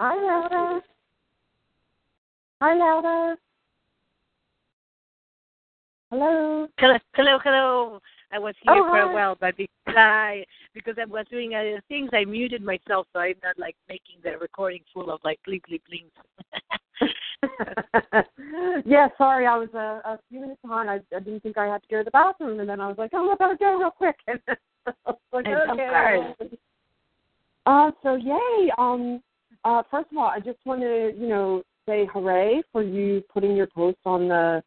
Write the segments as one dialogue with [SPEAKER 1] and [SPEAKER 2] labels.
[SPEAKER 1] Hi, Laura. Hi, Laura. Hello.
[SPEAKER 2] Hello, hello, hello. I was here
[SPEAKER 1] Oh,
[SPEAKER 2] for
[SPEAKER 1] hi.
[SPEAKER 2] a while, but because I because I was doing other things, I muted myself, so I'm not like making the recording full of like bleep bleep blings.
[SPEAKER 1] yeah, sorry, I was a, a few minutes behind. I, I didn't think I had to go to the bathroom, and then I was like, oh, I better go real quick. And I was like, okay. Uh, so yay. Um, uh, first of all, I just want to, you know, say hooray for you putting your post on the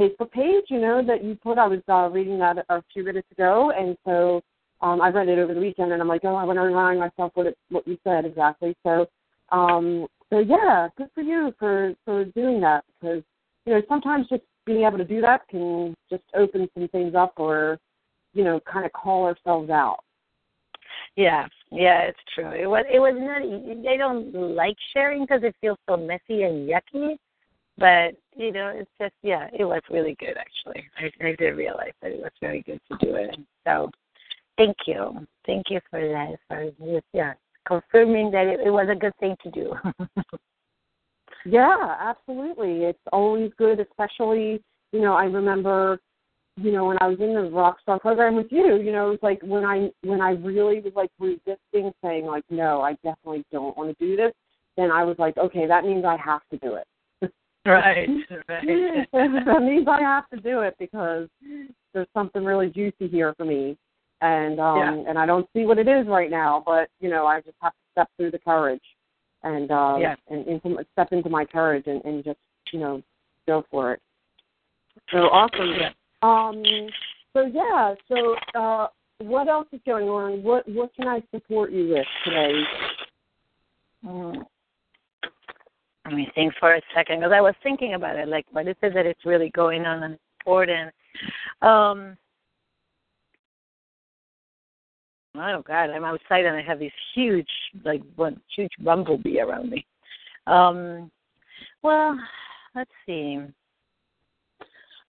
[SPEAKER 1] Facebook page. You know that you put. I was uh, reading that a few minutes ago, and so um, I read it over the weekend, and I'm like, oh, I want to remind myself what it, what you said exactly. So, um, so yeah, good for you for for doing that because you know sometimes just being able to do that can just open some things up or you know kind of call ourselves out.
[SPEAKER 2] Yeah, yeah, it's true. It was it was not. They don't like sharing because it feels so messy and yucky. But you know, it's just yeah, it was really good actually. I, I did realize that it was very good to do it. So, thank you, thank you for that. For just yeah, confirming that it, it was a good thing to do.
[SPEAKER 1] yeah, absolutely. It's always good, especially you know. I remember you know, when I was in the rock star program with you, you know, it was like when I when I really was like resisting saying like, no, I definitely don't want to do this, then I was like, okay, that means I have to do it.
[SPEAKER 2] Right. right.
[SPEAKER 1] that means I have to do it because there's something really juicy here for me. And um
[SPEAKER 2] yeah.
[SPEAKER 1] and I don't see what it is right now, but you know, I just have to step through the courage and um
[SPEAKER 2] yeah.
[SPEAKER 1] and into, step into my courage and, and just, you know, go for it. So awesome.
[SPEAKER 2] Yeah.
[SPEAKER 1] Um, so yeah, so uh, what else is going on? What what can I support you with today?
[SPEAKER 2] Mm. Let me think for a second because I was thinking about it. Like, what is it that it's really going on and important? Um, oh God, I'm outside and I have this huge, like, one huge bumblebee around me. Um, well, let's see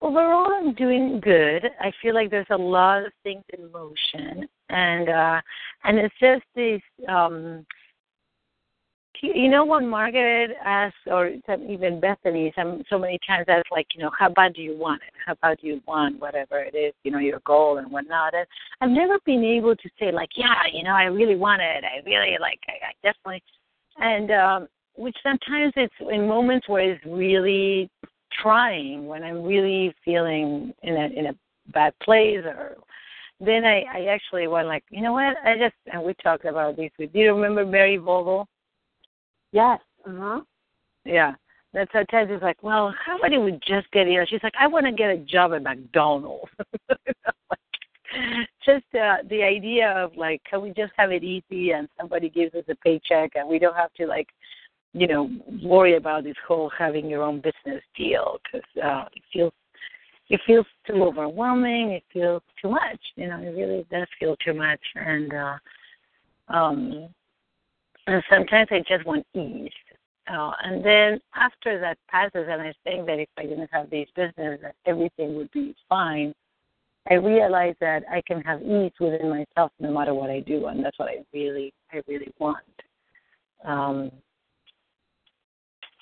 [SPEAKER 2] overall i'm doing good. I feel like there's a lot of things in motion and uh and it's just this um you know when margaret asks or even bethany some so many times that's like you know how bad do you want it? How bad do you want whatever it is you know your goal and whatnot? And i've never been able to say like yeah you know i really want it. I really like i, I definitely and um which sometimes it's in moments where it's really trying when I'm really feeling in a in a bad place or then I, I actually went like, you know what, I just and we talked about this with do you remember Mary Vogel?
[SPEAKER 1] Yes. Uh huh.
[SPEAKER 2] Yeah. That's how Ted is like, Well, how about we just get here? She's like, I wanna get a job at McDonald's just uh, the idea of like can we just have it easy and somebody gives us a paycheck and we don't have to like you know, worry about this whole having your own business deal because uh, it feels it feels too overwhelming. It feels too much. You know, it really does feel too much, and uh, um, and sometimes I just want ease. Uh, and then after that passes, and I think that if I didn't have this business, that everything would be fine. I realize that I can have ease within myself no matter what I do, and that's what I really, I really want. Um,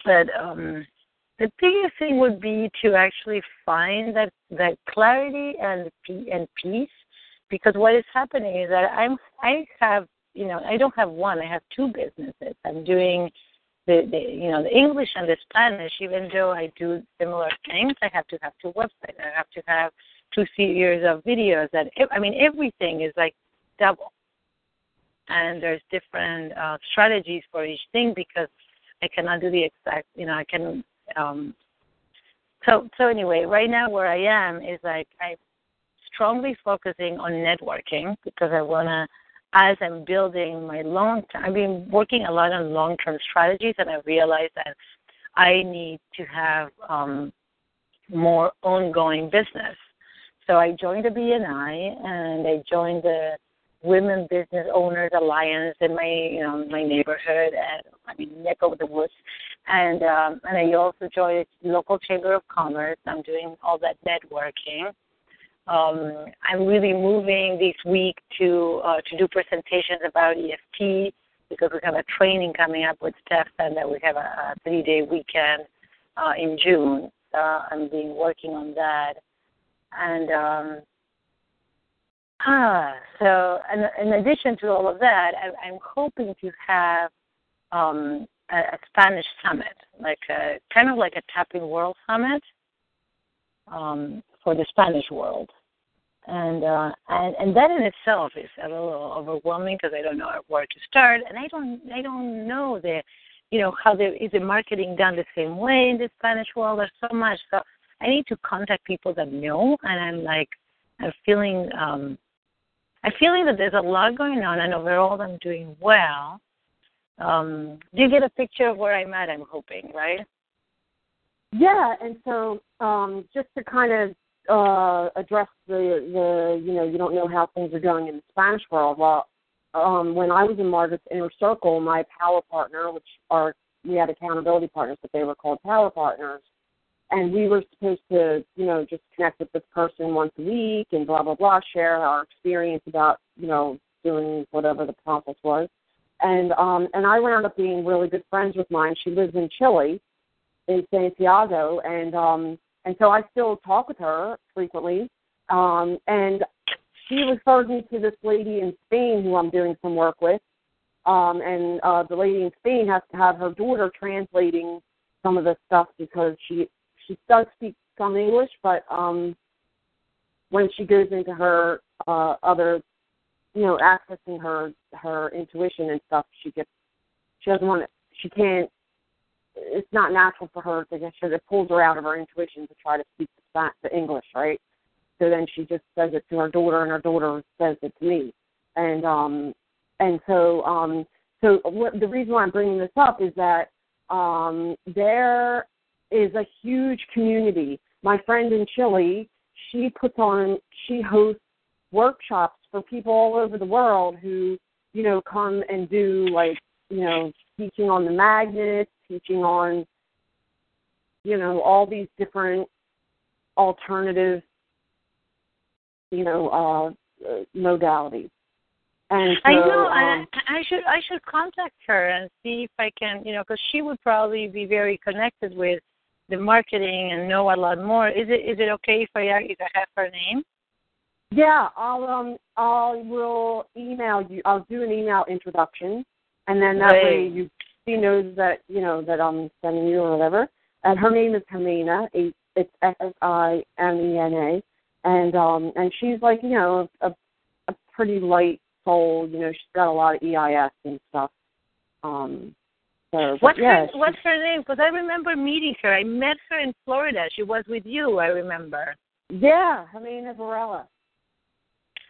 [SPEAKER 2] but um, the biggest thing would be to actually find that that clarity and and peace, because what is happening is that I'm I have you know I don't have one I have two businesses. I'm doing the, the you know the English and the Spanish. Even though I do similar things, I have to have two websites. I have to have two series of videos. That I mean everything is like double, and there's different uh, strategies for each thing because I cannot do the exact, you know, I can. Um, so so anyway, right now where I am is like I'm strongly focusing on networking because I wanna, as I'm building my long term. I've been working a lot on long term strategies, and I realized that I need to have um, more ongoing business. So I joined the BNI and I joined the Women Business Owners Alliance in my you know my neighborhood and I mean neck of the woods, and um, and I also joined the local chamber of commerce. I'm doing all that networking. Um, I'm really moving this week to uh, to do presentations about EFT because we have a training coming up with Steph and that we have a, a three day weekend uh, in June. Uh, I'm been working on that, and um, Ah, so in, in addition to all of that, I, I'm hoping to have um, a, a Spanish summit, like a kind of like a Tapping World Summit um, for the Spanish world. and uh, and and that in itself is a little overwhelming because I don't know where to start, and I don't I don't know the, you know, how the is the marketing done the same way in the Spanish world. There's so much, so I need to contact people that know, and I'm like, I'm feeling, um, I'm feeling that there's a lot going on, and overall I'm doing well. Um, do you get a picture of where I'm at? I'm hoping, right?
[SPEAKER 1] Yeah, and so um, just to kind of uh, address the the you know you don't know how things are going in the Spanish world. Well, um, when I was in Margaret's inner circle, my power partner, which are we had accountability partners, but they were called power partners, and we were supposed to you know just connect with this person once a week and blah blah blah, share our experience about you know doing whatever the process was, and um, and I wound up being really good friends with mine. She lives in Chile, in Santiago, and um, and so I still talk with her frequently. Um, and she referred me to this lady in Spain who I'm doing some work with. Um, and uh, the lady in Spain has to have her daughter translating some of the stuff because she she does speak some English, but um, when she goes into her uh, other, you know, accessing her her intuition and stuff, she gets she doesn't want to, she can't it's not natural for her to get it pulls her out of her intuition to try to speak the, the English, right? So then she just says it to her daughter, and her daughter says it to me, and um, and so um, so what, the reason why I'm bringing this up is that um, there is a huge community. My friend in Chile, she puts on, she hosts workshops for people all over the world who, you know, come and do like, you know, teaching on the magnets, teaching on, you know, all these different alternative, you know, uh, modalities. And so,
[SPEAKER 2] I know.
[SPEAKER 1] um,
[SPEAKER 2] I, I should I should contact her and see if I can, you know, because she would probably be very connected with the marketing and know a lot more. Is it is it okay if I if I have her name?
[SPEAKER 1] Yeah, I'll um I will email you. I'll do an email introduction, and then that
[SPEAKER 2] Great.
[SPEAKER 1] way you she knows that you know that I'm sending you or whatever. And her name is Ximena. It's S I M E N A, and um and she's like you know a a pretty light soul. You know she's got a lot of EIS and stuff. Um. But
[SPEAKER 2] What's
[SPEAKER 1] yeah,
[SPEAKER 2] her What's her name? Because I remember meeting her. I met her in Florida. She was with you. I remember.
[SPEAKER 1] yeah, Ximena Varela.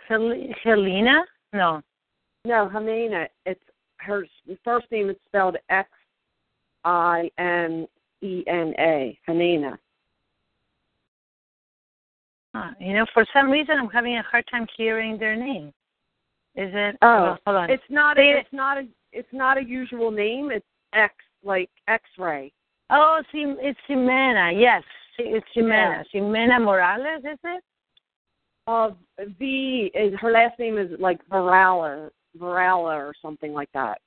[SPEAKER 2] Hel- Helena? No.
[SPEAKER 1] No, Helena. It's her first name is spelled X I M E N A. Helena.
[SPEAKER 2] Huh. You know, for some reason, I'm having a hard time hearing their name. Is it?
[SPEAKER 1] Oh,
[SPEAKER 2] hold on.
[SPEAKER 1] It's not. A, it's not a. It's not a usual name. It's X, like X-ray.
[SPEAKER 2] Oh, it's Ximena. Yes, it's Ximena. Ximena Morales, is it?
[SPEAKER 1] Uh, V is her last name is like Varela, Varela or something like that.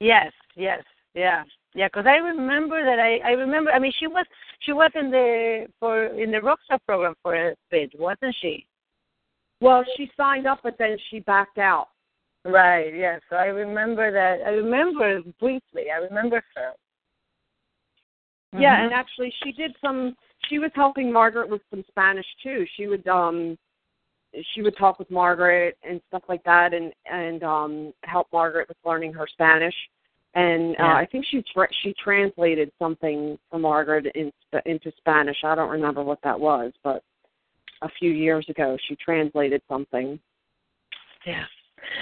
[SPEAKER 2] Yes, yes, yeah, yeah. Because I remember that I I remember. I mean, she was she was in the for in the Rockstar program for a bit, wasn't she?
[SPEAKER 1] Well, she signed up, but then she backed out.
[SPEAKER 2] Right. Yes. So I remember that. I remember briefly. I remember her.
[SPEAKER 1] Yeah,
[SPEAKER 2] Mhm.
[SPEAKER 1] and actually, she did some. She was helping Margaret with some Spanish too. She would um, she would talk with Margaret and stuff like that, and and um, help Margaret with learning her Spanish. And uh,
[SPEAKER 2] Yeah.
[SPEAKER 1] I think she tra- she translated something for Margaret in, into Spanish. I don't remember what that was, but a few years ago she translated something.
[SPEAKER 2] Yeah.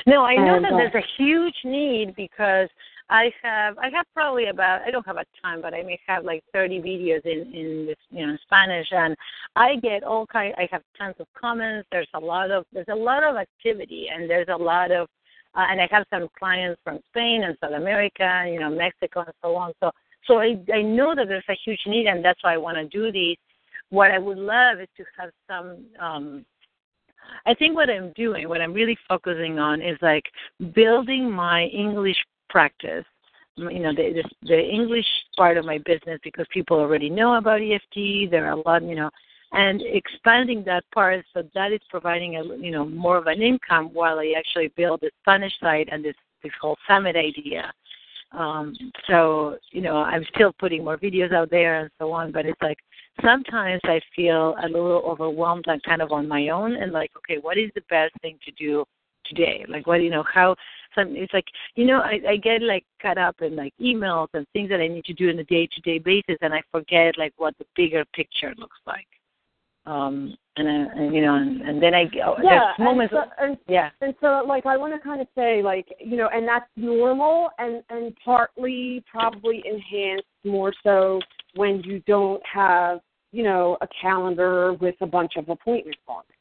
[SPEAKER 2] No, I know
[SPEAKER 1] And,
[SPEAKER 2] that
[SPEAKER 1] uh,
[SPEAKER 2] there's a huge need because I have I have probably about I don't have a ton, but I may have like 30 videos in in this you know Spanish, and I get all kind. I have tons of comments. There's a lot of there's a lot of activity, and there's a lot of uh, and I have some clients from Spain and South America, you know Mexico and so on. So so I I know that there's a huge need, and that's why I want to do these. What I would love is to have some um I think what I'm doing, what I'm really focusing on is like building my English practice. You know, the, the English part of my business because people already know about EFT. There are a lot, you know, and expanding that part so that is providing a you know more of an income while I actually build the Spanish side and this this whole summit idea. Um, so you know, I'm still putting more videos out there and so on, but it's like sometimes I feel a little overwhelmed and kind of on my own and like, okay, what is the best thing to do today? Like what you know, how some it's like you know, I, I get like caught up in like emails and things that I need to do on a day to day basis and I forget like what the bigger picture looks like. Um and, uh, and you know and, and then I
[SPEAKER 1] yeah,
[SPEAKER 2] there's moments
[SPEAKER 1] and so, and,
[SPEAKER 2] yeah.
[SPEAKER 1] and so like I want to kind of say like you know, and that's normal and and partly probably enhanced more so when you don't have you know a calendar with a bunch of appointments on it.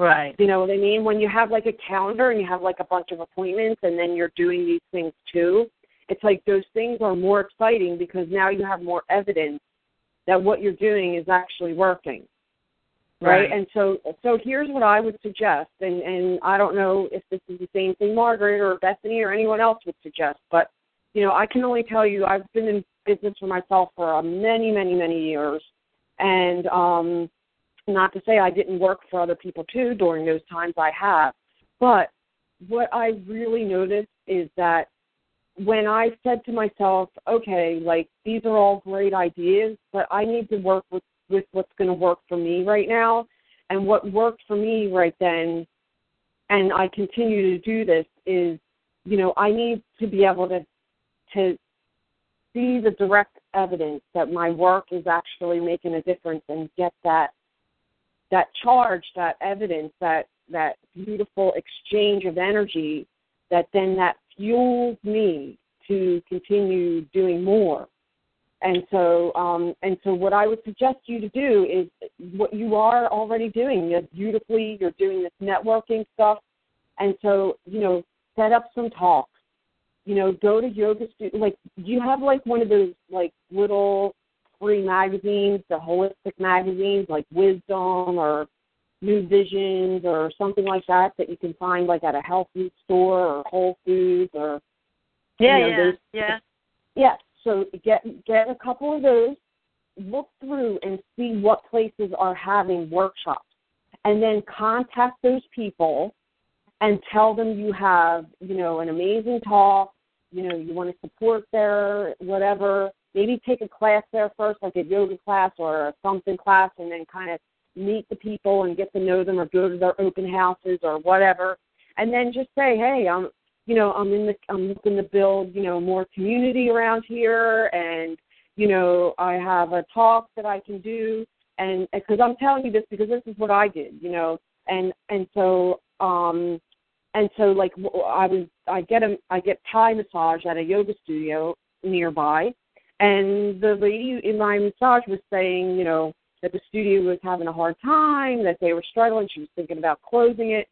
[SPEAKER 2] Right.
[SPEAKER 1] You know what I mean? When you have like a calendar and you have like a bunch of appointments and then you're doing these things too, it's like those things are more exciting because now you have more evidence that what you're doing is actually working. Right?
[SPEAKER 2] Right.
[SPEAKER 1] And so so here's what I would suggest and and I don't know if this is the same thing Margaret or Bethany or anyone else would suggest, but you know, I can only tell you I've been in business for myself for uh, many, many, many years. And um not to say I didn't work for other people too during those times I have, but what I really noticed is that when I said to myself, okay, like these are all great ideas, but I need to work with with what's going to work for me right now, and what worked for me right then, and I continue to do this is, you know, I need to be able to to see the direct evidence that my work is actually making a difference and get that that charge, that evidence, that that beautiful exchange of energy that then that fuels me to continue doing more. And so um and so what I would suggest you to do is what you are already doing. You're beautifully, you're doing this networking stuff. And so, you know, set up some talks. You know, go to yoga studio like do you have like one of those like little free magazines, the holistic magazines like Wisdom or New Visions or something like that that you can find like at a health food store or Whole Foods or
[SPEAKER 2] Yeah,
[SPEAKER 1] you know,
[SPEAKER 2] yeah,
[SPEAKER 1] those-
[SPEAKER 2] yeah.
[SPEAKER 1] yeah. So get get a couple of those, look through and see what places are having workshops, and then contact those people and tell them you have you know an amazing talk. You know you want to support their whatever. Maybe take a class there first, like a yoga class or a something class, and then kind of meet the people and get to know them, or go to their open houses or whatever, and then just say, hey, I'm you know, I'm in the I'm looking to build, you know, more community around here and you know, I have a talk that I can do and because I'm telling you this because this is what I did, you know. And and so um and so like I was I get a I get Thai massage at a yoga studio nearby and the lady in my massage was saying, you know, that the studio was having a hard time, that they were struggling, she was thinking about closing it.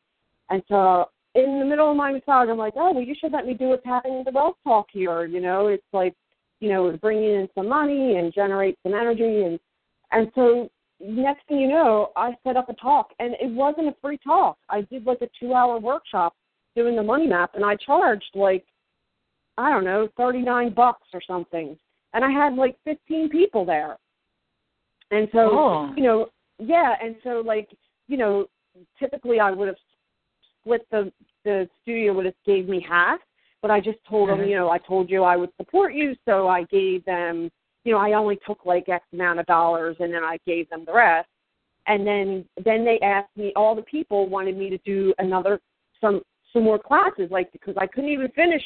[SPEAKER 1] And so in the middle of my massage, I'm like, oh, well, you should let me do what's happening in the wealth talk here. You know, it's like, you know, bringing in some money and generate some energy, and and so next thing you know, I set up a talk, and it wasn't a free talk. I did like a two-hour workshop doing the money map, and I charged like, I don't know, thirty-nine bucks or something, and I had like fifteen people there, and so
[SPEAKER 2] Oh.
[SPEAKER 1] you know, yeah, and so like, you know, typically I would have split the the studio would have gave me half, but I just told them,
[SPEAKER 2] Mhm.
[SPEAKER 1] you know, I told you I would support you, so I gave them, you know, I only took like X amount of dollars, and then I gave them the rest, and then then they asked me, all the people wanted me to do another some some more classes, like because I couldn't even finish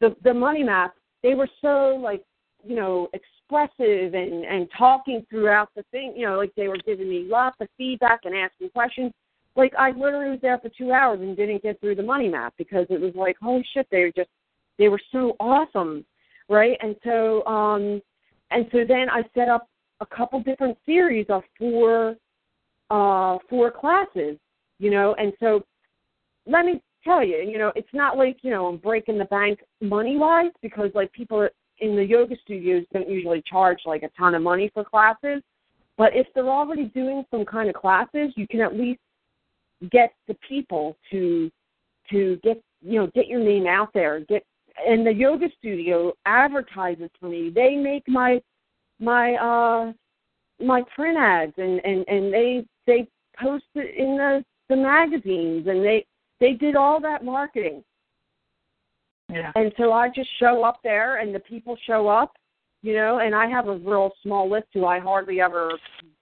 [SPEAKER 1] the the money map. They were so like, you know, expressive and and talking throughout the thing, you know, like they were giving me lots of feedback and asking questions. Like I literally was there for two hours and didn't get through the money map because it was like holy shit they were just they were so awesome right? And so um and so then I set up a couple different series of four uh four classes you know? And so let me tell you you know it's not like you know I'm breaking the bank money wise because like people in the yoga studios don't usually charge like a ton of money for classes. But if they're already doing some kind of classes you can at least get the people to to get you know get your name out there get and the yoga studio advertises for me they make my my uh my print ads and and and they they post it in the the magazines and they they did all that marketing
[SPEAKER 2] Yeah.
[SPEAKER 1] and so I just show up there and the people show up, you know, and I have a real small list who I hardly ever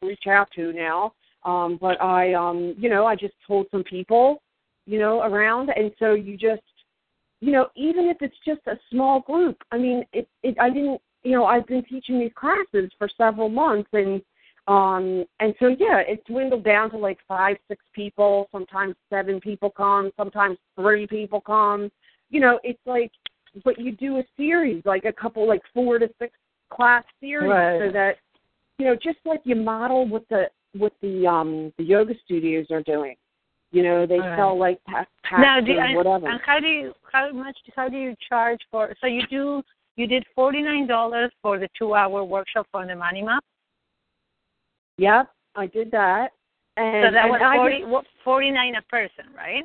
[SPEAKER 1] reach out to now. Um, but I, um, you know, I just told some people, you know, around, and so you just, you know, even if it's just a small group. I mean, it, it. I didn't, you know, I've been teaching these classes for several months, and um, and so yeah, it dwindled down to like five, six people. Sometimes seven people come. Sometimes three people come. You know, it's like, but you do a series, like a couple, like four to six class series,
[SPEAKER 2] Right.
[SPEAKER 1] so that you know, just like you model what the what the um the yoga studios are doing. You know, they
[SPEAKER 2] Right.
[SPEAKER 1] sell like pa-
[SPEAKER 2] Now,
[SPEAKER 1] packs
[SPEAKER 2] do,
[SPEAKER 1] or
[SPEAKER 2] and,
[SPEAKER 1] whatever.
[SPEAKER 2] and how do you how much how do you charge for? So you do you did forty nine dollars for the two hour workshop on the money map.
[SPEAKER 1] Yep, I did that. And,
[SPEAKER 2] So that
[SPEAKER 1] and
[SPEAKER 2] was
[SPEAKER 1] I
[SPEAKER 2] forty
[SPEAKER 1] just-
[SPEAKER 2] what forty nine a person, right?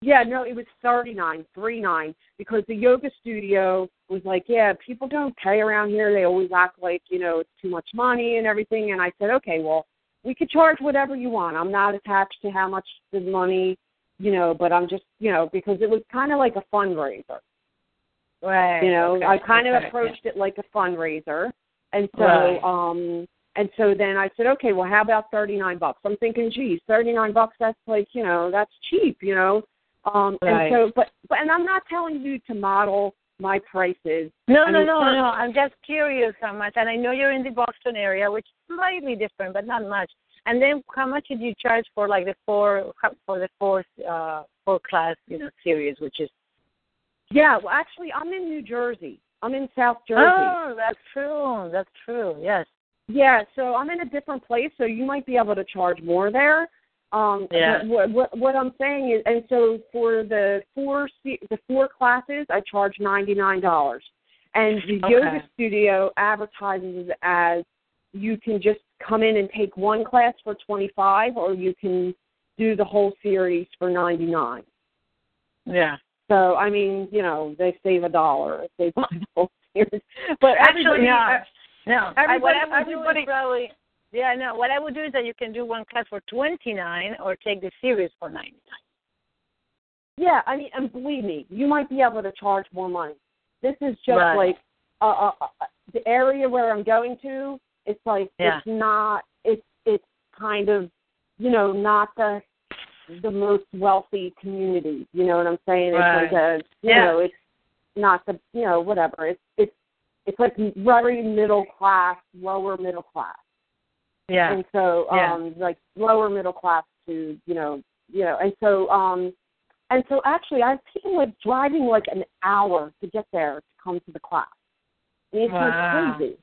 [SPEAKER 1] Yeah, no, it was thirty nine, three nine, because the yoga studio was like, yeah, people don't pay around here. They always act like you know it's too much money and everything. And I said, okay, well, we could charge whatever you want. I'm not attached to how much the money, you know, but I'm just, you know, because it was kind of like a fundraiser.
[SPEAKER 2] Right.
[SPEAKER 1] You know,
[SPEAKER 2] okay,
[SPEAKER 1] I kind of
[SPEAKER 2] okay,
[SPEAKER 1] approached it like a fundraiser, and so,
[SPEAKER 2] Right.
[SPEAKER 1] um, and so then I said, okay, well, how about thirty nine bucks? I'm thinking, geez, thirty nine bucks. That's like, you know, that's cheap, you know. Um,
[SPEAKER 2] Right.
[SPEAKER 1] and so, but, but, and I'm not telling you to model my prices.
[SPEAKER 2] No, no, no, no. I'm just curious how much, and I know you're in the Boston area, which is slightly different, but not much. And then, how much did you charge for like the four for the fourth uh four class you know series, which is
[SPEAKER 1] Yeah, well, actually, I'm in New Jersey. I'm in South Jersey.
[SPEAKER 2] oh, that's true, that's true, yes,
[SPEAKER 1] Yeah, so I'm in a different place, so you might be able to charge more there. Um,
[SPEAKER 2] Yeah.
[SPEAKER 1] What, what what I'm saying is, and so for the four the four classes, I charge ninety nine dollars, and the
[SPEAKER 2] Okay.
[SPEAKER 1] yoga studio advertises as you can just come in and take one class for twenty five, or you can do the whole series for ninety nine.
[SPEAKER 2] yeah.
[SPEAKER 1] So I mean, you know, they save a dollar if they buy the whole series. But
[SPEAKER 2] Actually. No, I, what
[SPEAKER 1] Everybody-
[SPEAKER 2] I would do
[SPEAKER 1] everybody-
[SPEAKER 2] is probably yeah, no. What I would do is that you can do one class for twenty nine or take the series for ninety nine.
[SPEAKER 1] Yeah, I mean, and believe me, you might be able to charge more money. This is just
[SPEAKER 2] Right.
[SPEAKER 1] like uh, uh, uh, the area where I'm going to. It's like
[SPEAKER 2] Yeah.
[SPEAKER 1] it's not. It's it's kind of, you know, not the the most wealthy community. You know what I'm saying?
[SPEAKER 2] Right.
[SPEAKER 1] It's like a, you
[SPEAKER 2] Yeah.
[SPEAKER 1] know, it's not the, you know, whatever. It's it's it's like very middle class, lower middle class
[SPEAKER 2] Yeah,
[SPEAKER 1] and so
[SPEAKER 2] Yeah.
[SPEAKER 1] um like lower middle class to you know you know and so um and so actually I have people like driving like an hour to get there to come to the class. And it's
[SPEAKER 2] Wow.
[SPEAKER 1] crazy.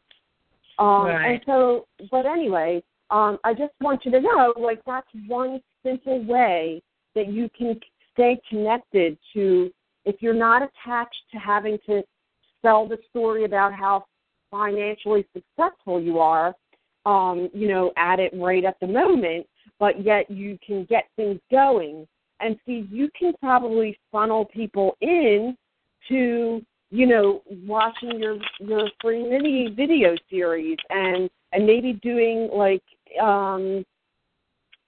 [SPEAKER 1] Um
[SPEAKER 2] Right.
[SPEAKER 1] and so but anyway, um I just want you to know like that's one simple way that you can stay connected to if you're not attached to having to sell the story about how financially successful you are um, you know, at it right at the moment, but yet you can get things going. And see, you can probably funnel people in to, you know, watching your your free mini video series and and maybe doing like um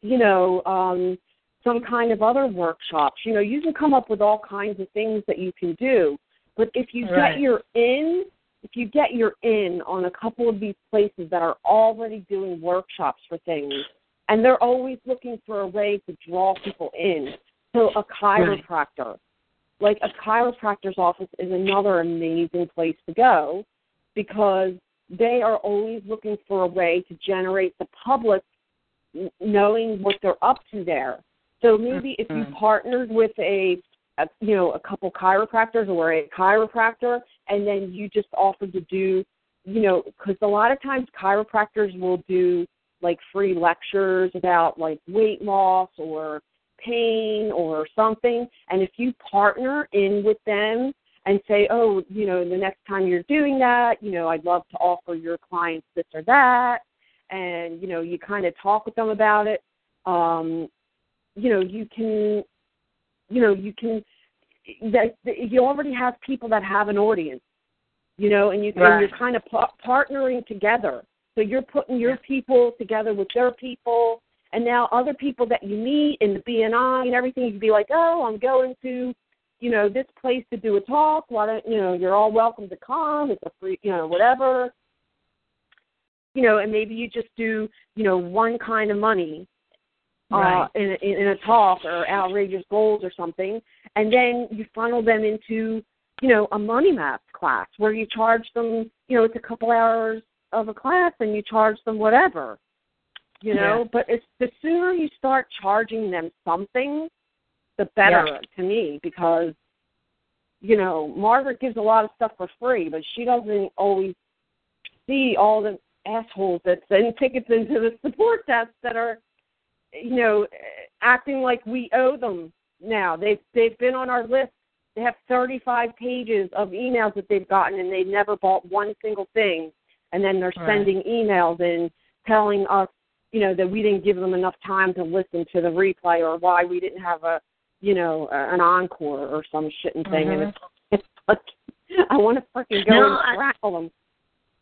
[SPEAKER 1] you know, um some kind of other workshops. You know, you can come up with all kinds of things that you can do. But if you
[SPEAKER 2] Right.
[SPEAKER 1] get your in if you get your in on a couple of these places that are already doing workshops for things, and they're always looking for a way to draw people in. So a chiropractor, like a chiropractor's office, is another amazing place to go because they are always looking for a way to generate the public knowing what they're up to there. So maybe if you
[SPEAKER 2] Mhm.
[SPEAKER 1] partnered with a, a you know a couple chiropractors or a chiropractor, and then you just offered to do you know because a lot of times chiropractors will do like free lectures about like weight loss or pain or something and if you partner in with them and say oh you know the next time you're doing that you know i'd love to offer your clients this or that and you know you kind of talk with them about it um you know you can you know you can that that you already have people that have an audience you know and you
[SPEAKER 2] Right.
[SPEAKER 1] and you're kind of pa- partnering together so you're putting your people together with their people and now other people that you meet in the BNI and everything you can be like oh I'm going to you know, this place to do a talk. Why don't you know? You're all welcome to come. It's a free, you know, whatever. You know, and maybe you just do, you know, one kind of money
[SPEAKER 2] Right.
[SPEAKER 1] uh, in, a, in a talk or outrageous goals or something, and then you funnel them into, you know, a money map class where you charge them, you know, it's a couple hours of a class and you charge them whatever, you know.
[SPEAKER 2] Yeah.
[SPEAKER 1] But it's the sooner you start charging them something, the better
[SPEAKER 2] Yeah.
[SPEAKER 1] to me because, you know, Margaret gives a lot of stuff for free, but she doesn't always see all the assholes that send tickets into the support desk that are you know, acting like we owe them now. They've they've been on our list. They have 35 pages of emails that they've gotten, and they never bought one single thing. And then they're
[SPEAKER 2] Right.
[SPEAKER 1] sending emails and telling us, you know, that we didn't give them enough time to listen to the replay, or why we didn't have a, you know, an encore or some shit and thing. And mm-hmm. it's, it's like, I want to freaking go
[SPEAKER 2] No,
[SPEAKER 1] and crackle them.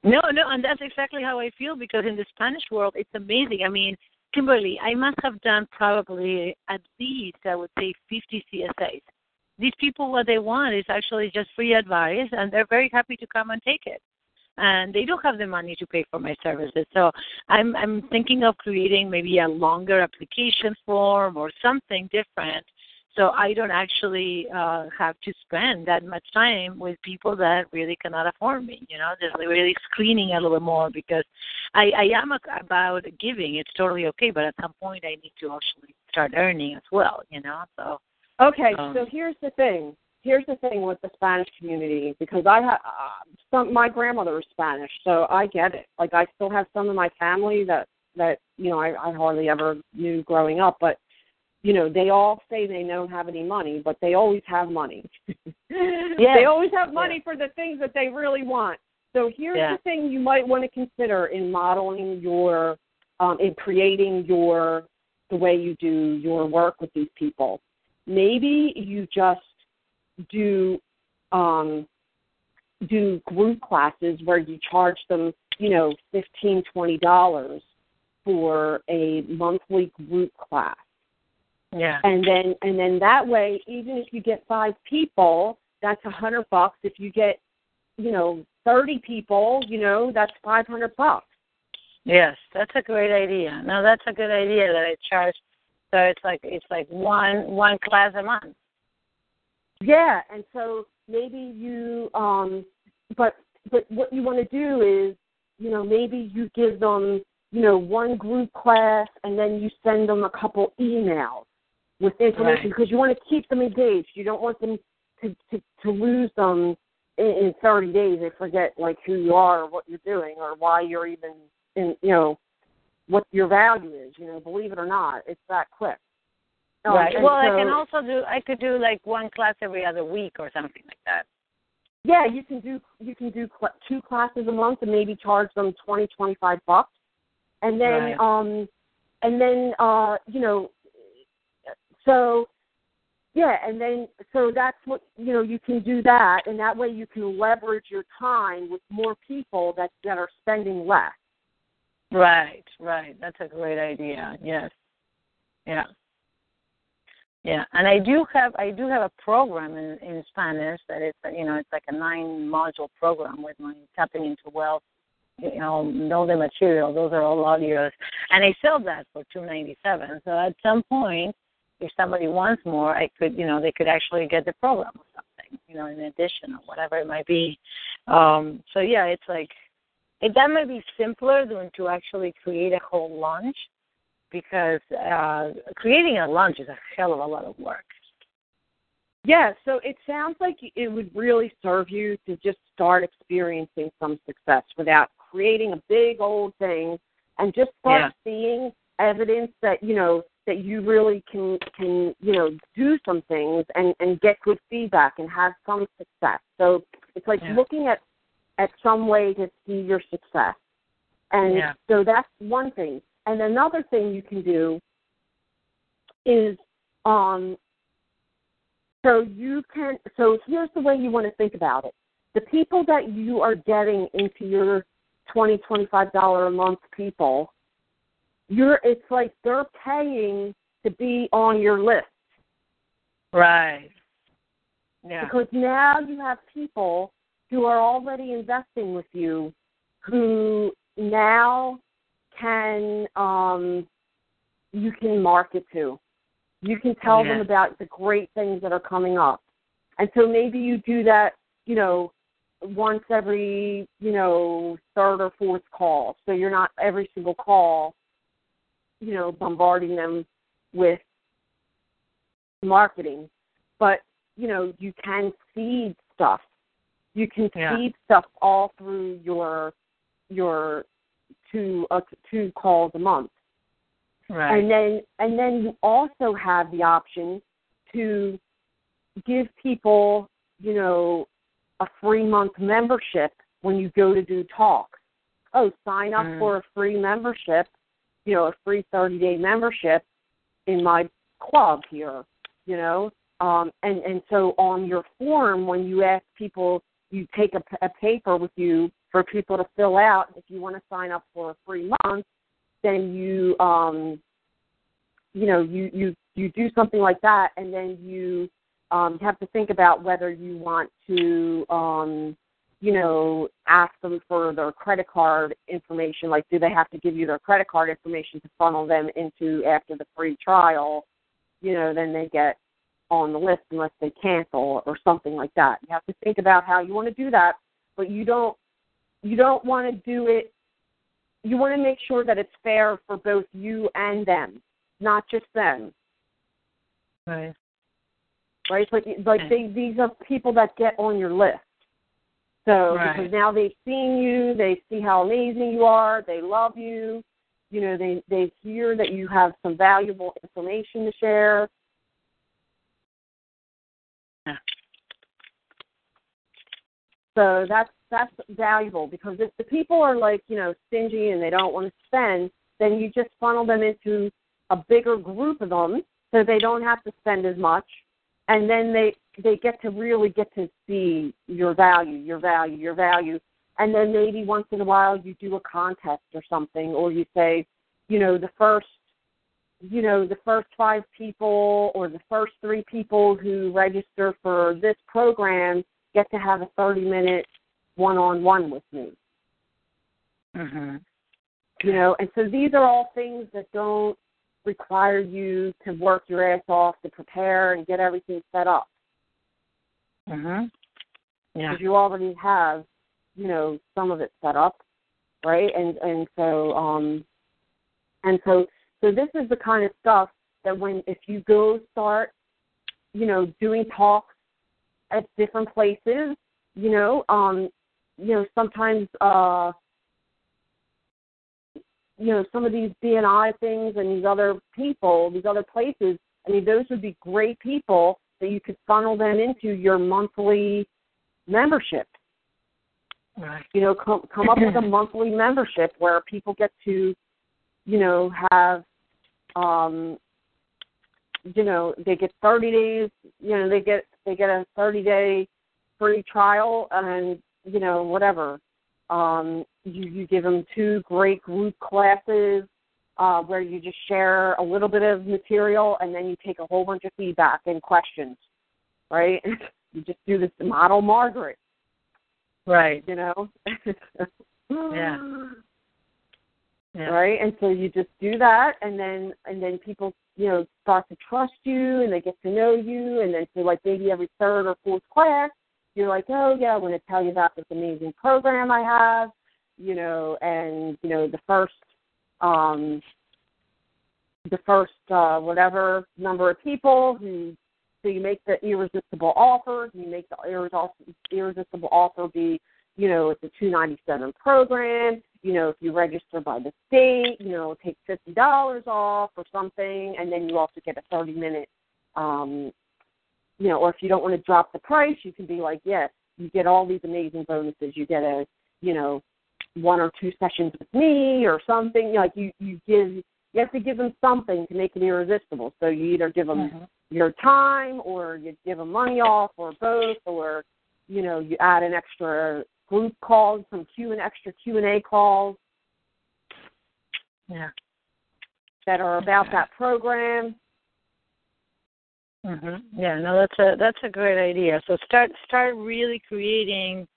[SPEAKER 2] No, no, and that's exactly how I feel because in the Spanish world, it's amazing. I mean, Kimberly, I must have done probably at least, I would say, 50 CSAs. These people, what they want is actually just free advice, and they're very happy to come and take it. And they don't have the money to pay for my services, so I'm I'm thinking of creating maybe a longer application form or something different so I don't actually uh, have to spend that much time with people that really cannot afford me. You know, just really screening a little bit more because I, I am a, about giving. It's totally okay, but at some point I need to actually start earning as well. You know, so
[SPEAKER 1] Okay,
[SPEAKER 2] Um,
[SPEAKER 1] so here's the thing. Here's the thing with the Spanish community because I have uh, some. My grandmother was Spanish, so I get it. Like I still have some of my family that that you know I, I hardly ever knew growing up, but you know they all say they don't have any money, but they always have money.
[SPEAKER 2] Yes.
[SPEAKER 1] They always have money for the things that they really want. So here's
[SPEAKER 2] Yeah.
[SPEAKER 1] the thing you might want to consider in modeling your, um, in creating your, the way you do your work with these people. Maybe you just do, um, do group classes where you charge them, you know, fifteen, twenty dollars for a monthly group class
[SPEAKER 2] yeah,
[SPEAKER 1] and then and then that way even if you get five people that's a hundred bucks if you get you know thirty people you know that's five hundred bucks
[SPEAKER 2] yes, that's a great idea. No, that's a good idea that I charge. So it's like it's like one one class a month.
[SPEAKER 1] yeah and so maybe you um but but what you want to do is you know maybe you give them you know one group class and then you send them a couple emails with information
[SPEAKER 2] Right.
[SPEAKER 1] because you want to keep them engaged you don't want them to to, to lose them in, in 30 days they forget like who you are or what you're doing or why you're even in you know what your value is you know believe it or not it's that quick Um,
[SPEAKER 2] right.
[SPEAKER 1] and
[SPEAKER 2] Well, I can also do. I could do like one class every other week or something like that.
[SPEAKER 1] Yeah, you can do you can do cl- two classes a month and maybe charge them twenty twenty five bucks, and then
[SPEAKER 2] Right.
[SPEAKER 1] um, and then uh, you know, so yeah, and then so that's what you know you can do that, and that way you can leverage your time with more people that that are spending less.
[SPEAKER 2] Right, right. That's a great idea. Yes. Yeah. Yeah, and I do have I do have a program in in Spanish that it's you know it's like a nine module program with my tapping into wealth, you know, know the material. Those are all audios, and I sell that for two ninety seven. So at some point, if somebody wants more, I could you know they could actually get the program or something, you know, in addition or whatever it might be. Um, so yeah, it's like it, that might be simpler than to actually create a whole lunch because uh, creating a lunch is a hell of a lot of work.
[SPEAKER 1] Yeah, so it sounds like it would really serve you to just start experiencing some success without creating a big old thing and just start
[SPEAKER 2] Yeah.
[SPEAKER 1] seeing evidence that, you know, that you really can can, you know, do some things and and get good feedback and have some success. So it's like
[SPEAKER 2] Yeah.
[SPEAKER 1] looking at at some way to see your success. And
[SPEAKER 2] Yeah.
[SPEAKER 1] so that's one thing. And another thing you can do is um so you can so here's the way you want to think about it. The people that you are getting into your twenty, twenty five dollar a month people, you're it's like they're paying to be on your list.
[SPEAKER 2] Right. Yeah.
[SPEAKER 1] because now you have people who are already investing with you who now can um you can market to you can tell them about the great things that are coming up and so maybe you do that you know once every you know third or fourth call so you're not every single call you know bombarding them with marketing but you know you can seed stuff you can
[SPEAKER 2] Yeah.
[SPEAKER 1] seed stuff all through your your two uh, two calls a month
[SPEAKER 2] Right.
[SPEAKER 1] and then and then you also have the option to give people you know a free month membership when you go to do talks oh sign up
[SPEAKER 2] Mm.
[SPEAKER 1] for a free membership you know a free 30 day membership in my club here you know? Um and and so on your form when you ask people you take a, a paper with you for people to fill out. If you want to sign up for a free month then you um you know you you you do something like that and then you um have to think about whether you want to um you know ask them for their credit card information like do they have to give you their credit card information to funnel them into after the free trial you know then they get on the list unless they cancel or something like that you have to think about how you want to do that but you don't you don't want to do it you want to make sure that it's fair for both you and them not just them
[SPEAKER 2] Right.
[SPEAKER 1] right? Like like they these are people that get on your list. So
[SPEAKER 2] Right.
[SPEAKER 1] because now they've seen you, they see how amazing you are, they love you, you know, they they hear that you have some valuable information to share.
[SPEAKER 2] Yeah.
[SPEAKER 1] So that's that's valuable because if the people are like, you know, stingy and they don't want to spend, then you just funnel them into a bigger group of them so they don't have to spend as much and then they they get to really get to see your value, your value, your value. And then maybe once in a while you do a contest or something or you say, you know, the first you know, the first five people or the first three people who register for this program get to have a 30 minute one on one with me.
[SPEAKER 2] Mm-hmm.
[SPEAKER 1] You know, and so these are all things that don't require you to work your ass off to prepare and get everything set up.
[SPEAKER 2] Mhm. Yeah.
[SPEAKER 1] because you already have, you know, some of it set up, right? And and so um and so so this is the kind of stuff that when if you go start, you know, doing talks at different places, you know, um, you know, sometimes uh you know, some of these BNI things and these other people, these other places, I mean, those would be great people you could funnel them into your monthly membership.
[SPEAKER 2] Right.
[SPEAKER 1] You know, come come up with a monthly membership where people get to, you know, have, um, you know, they get thirty days. You know, they get they get a thirty day free trial, and you know, whatever. Um, you you give them two great group classes uh, where you just share a little bit of material, and then you take a whole bunch of feedback and questions, right? you just do this model Margaret
[SPEAKER 2] Right.
[SPEAKER 1] you know
[SPEAKER 2] Yeah. Yeah.
[SPEAKER 1] right and so you just do that and then and then people you know start to trust you and they get to know you and then so like maybe every third or fourth class you're like oh yeah i want to tell you about this amazing program i have you know and you know the first um the first uh whatever number of people who so you make the irresistible offer you make the irresistible offer be you know it's a two ninety seven program you know if you register by the state you know take fifty dollars off or something and then you also get a thirty minute um you know or if you don't want to drop the price you can be like yes you get all these amazing bonuses you get a you know one or two sessions with me or something like you you give you have to give them something to make it irresistible so you either give them
[SPEAKER 2] Mhm.
[SPEAKER 1] your time or you give them money off or both or you know you add an extra group calls some q and extra q and a calls
[SPEAKER 2] Yeah.
[SPEAKER 1] that are about that program
[SPEAKER 2] Mhm. Yeah, no, that's a that's a great idea. So start start really creating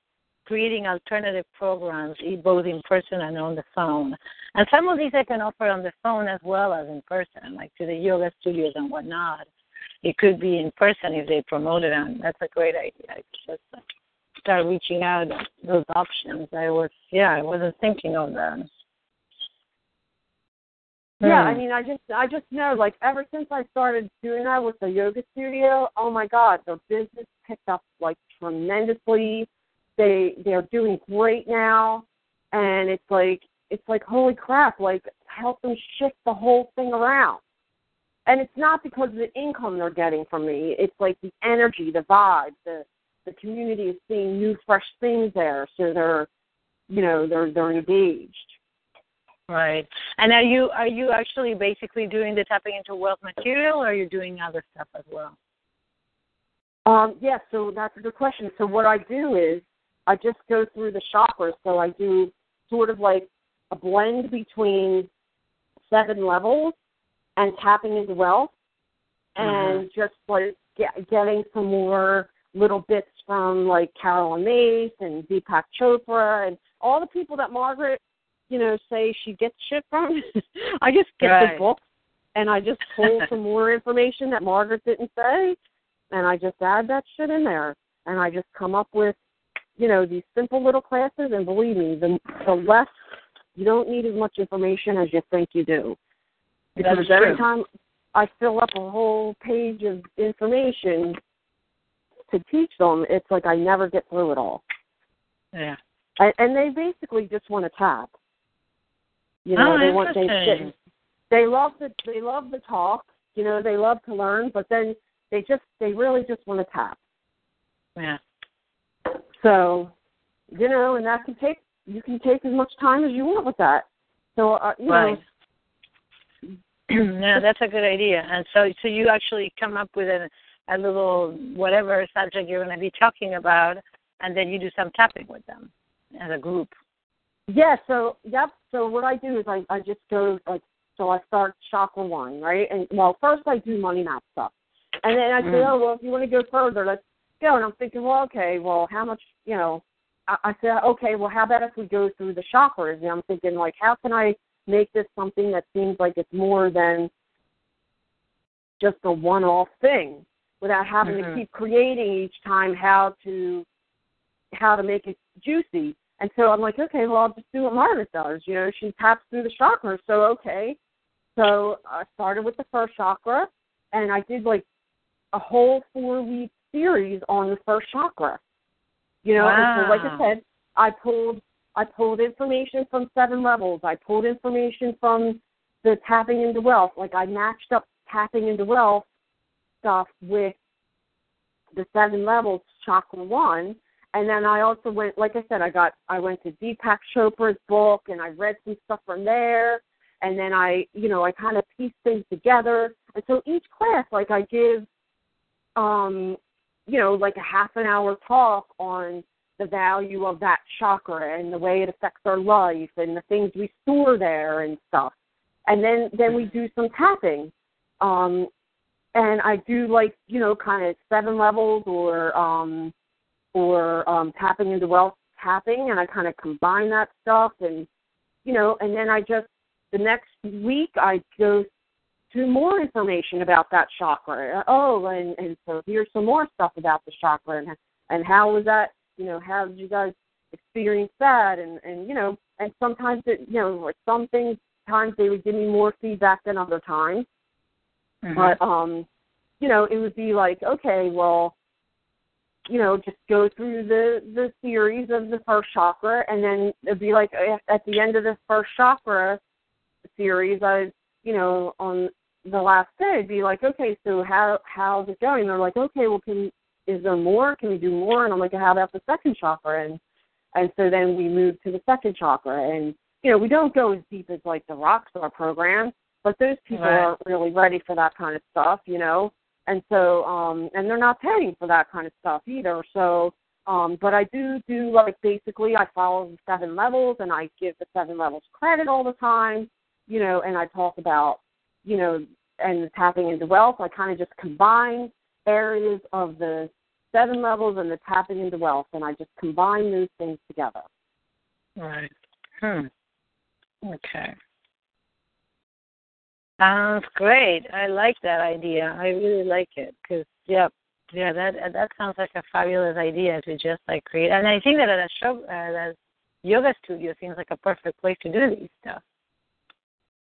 [SPEAKER 2] creating alternative programs, both in person and on the phone. And some of these I can offer on the phone as well as in person, like to the yoga studios and whatnot. It could be in person if they promote it, and that's a great idea. Just start reaching out those options. I was, yeah, I wasn't thinking of that.
[SPEAKER 1] Yeah,
[SPEAKER 2] Hmm.
[SPEAKER 1] I mean, I just, I just know, like, ever since I started doing that with the yoga studio, oh my God, the business picked up like tremendously. They, they're doing great now, and it's like, it's like, holy crap, like, help them shift the whole thing around. And it's not because of the income they're getting from me. It's like the energy, the vibe, the, the community is seeing new, fresh things there, so they're, you know, they're, they're engaged.
[SPEAKER 2] Right. And are you are you actually basically doing the tapping into wealth material, or are you doing other stuff as well?
[SPEAKER 1] Um, yeah, so that's a good question. So what I do is I just go through the chakras. So I do sort of like a blend between seven levels and tapping into wealth, and mm-hmm. just like get, getting some more little bits from like Caroline Myss and Deepak Chopra and all the people that Margaret, you know, say she gets shit from. I just get
[SPEAKER 2] Right.
[SPEAKER 1] the books and I just pull some more information that Margaret didn't say and I just add that shit in there, and I just come up with, you know, these simple little classes. And believe me, the the less you don't need as much information as you think you do, because every time I fill up a whole page of information to teach them, it's like I never get through it all,
[SPEAKER 2] Yeah.
[SPEAKER 1] and, and they basically just want to tap. You know,
[SPEAKER 2] oh,
[SPEAKER 1] they want they they love the they love the talk. You know, they love to learn, but then they just they really just want to tap.
[SPEAKER 2] Yeah.
[SPEAKER 1] So, you know, and that can take you can take as much time as you want with that. So, uh, you
[SPEAKER 2] Right.
[SPEAKER 1] know,
[SPEAKER 2] no, that's a good idea. And so, so you actually come up with a, a little whatever subject you're going to be talking about, and then you do some tapping with them as a group.
[SPEAKER 1] yeah. So, yep. So what I do is I I just go like so I start chakra one, right? And well, first I do money map stuff, and then I say,
[SPEAKER 2] Mm.
[SPEAKER 1] oh well, if you want to go further, let's go. And I'm thinking, well, okay, well, how much, you know? I, I said, okay, well, how about if we go through the chakras? And I'm thinking, like, how can I make this something that seems like it's more than just a one-off thing, without having
[SPEAKER 2] Mhm.
[SPEAKER 1] to keep creating each time how to how to make it juicy. And so I'm like, okay, well, I'll just do what Margaret does. You know, she taps through the chakras. So okay, so I started with the first chakra, and I did like a whole four-week series on the first chakra. You know, and so like I said, I pulled I pulled information from seven levels. I pulled information from the tapping into wealth. Like I matched up tapping into wealth stuff with the seven levels chakra one. And then I also went like I said, I got I went to Deepak Chopra's book and I read some stuff from there and then I you know, I kind of pieced things together. And so each class like I give um you know, like a half an hour talk on the value of that chakra and the way it affects our life and the things we store there and stuff. And then then we do some tapping. Um and I do like, you know, kind of seven levels or um or um tapping into wealth tapping and I kind of combine that stuff and you know, and then I just the next week I go to more information about that chakra. Oh, and and so here's some more stuff about the chakra and and how was that? You know, how did you guys experience that? And and you know, and sometimes it you know, like some things times they would give me more feedback than other times. But um, you know, it would be like, okay, well, you know, just go through the the series of the first chakra, and then it'd be like at, at the end of the first chakra series, I, you know, on the last day, be like, okay, so how how's it going? they're like, okay, well, can is there more? Can we do more? And I'm like, how about the second chakra? And and so then we move to the second chakra, and you know, we don't go as deep as like the Rockstar program, but those people
[SPEAKER 2] Right.
[SPEAKER 1] aren't really ready for that kind of stuff, you know. And so, um, and they're not paying for that kind of stuff either. So, um, but I do do like basically I follow the seven levels and I give the seven levels credit all the time, you know, and I talk about, you know, and tapping into wealth. I kind of just combine areas of the seven levels and the tapping into wealth, and I just combine those things together.
[SPEAKER 2] Right. Hmm. Okay. Sounds great. I like that idea. I really like it because, yep, yeah, that that sounds like a fabulous idea to just like create. And I think that at a show, uh, that yoga studio seems like a perfect place to do these stuff.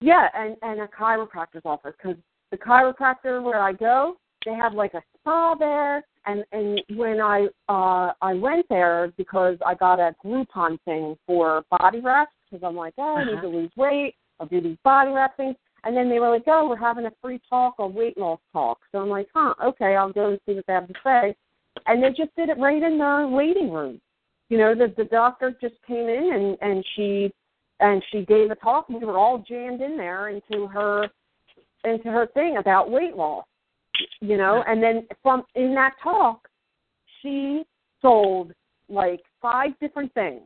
[SPEAKER 1] Yeah, and and a chiropractor's office because the chiropractor where I go, they have like a spa there. And and when I uh I went there because I got a Groupon thing for body wraps because I'm like, oh, I need
[SPEAKER 2] Uh-huh.
[SPEAKER 1] to lose weight. I'll do these body wrap things. And then they were like, oh, we're having a free talk, a weight loss talk. So I'm like, huh, okay, I'll go and see what they have to say. And they just did it right in the waiting room. You know, the the doctor just came in and and she and she gave a talk. and We were all jammed in there into her into her thing about weight loss. You know, and then from in that talk, she sold like five different things.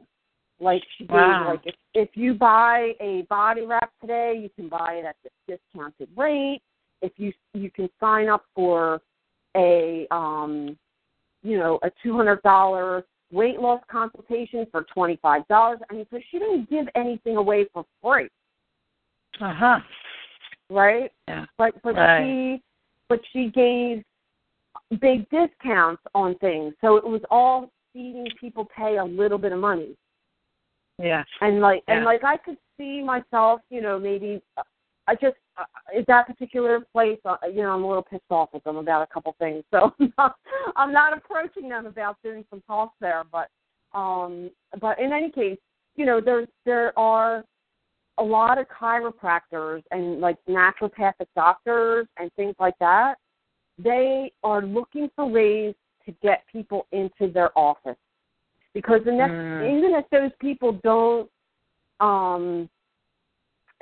[SPEAKER 1] Like she gave like if if you buy a body wrap today, you can buy it at the discounted rate. If you you can sign up for a um you know a two hundred dollar weight loss consultation for twenty five dollars. I mean, so she didn't give anything away for free,
[SPEAKER 2] Uh huh.
[SPEAKER 1] right?
[SPEAKER 2] Yeah.
[SPEAKER 1] But but
[SPEAKER 2] Right.
[SPEAKER 1] she but she gave big discounts on things, so it was all seeing people pay a little bit of money.
[SPEAKER 2] Yeah.
[SPEAKER 1] and like and like I could see myself, you know, maybe uh, I just uh, at that particular place, uh, you know, I'm a little pissed off with them about a couple things, so I'm not approaching them about doing some talks there, but um, but in any case, you know, there's there are a lot of chiropractors and like naturopathic doctors and things like that. They are looking for ways to get people into their office because the next,
[SPEAKER 2] Mm.
[SPEAKER 1] even if those people don't um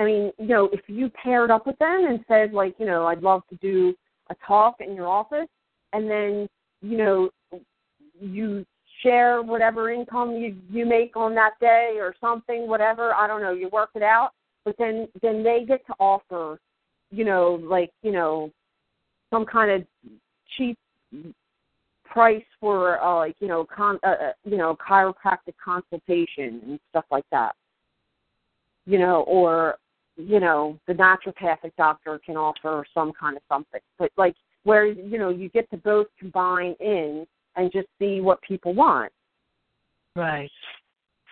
[SPEAKER 1] I mean, you know, if you paired up with them and said like, you know, I'd love to do a talk in your office and then, you know, you share whatever income you you make on that day or something, whatever, I don't know, you work it out, but then then they get to offer, you know, like, you know, some kind of cheap price for uh, like you know con uh, uh, you know chiropractic consultation and stuff like that. You know or you know the naturopathic doctor can offer some kind of something but like where you know you get to both combine in and just see what people want
[SPEAKER 2] Right.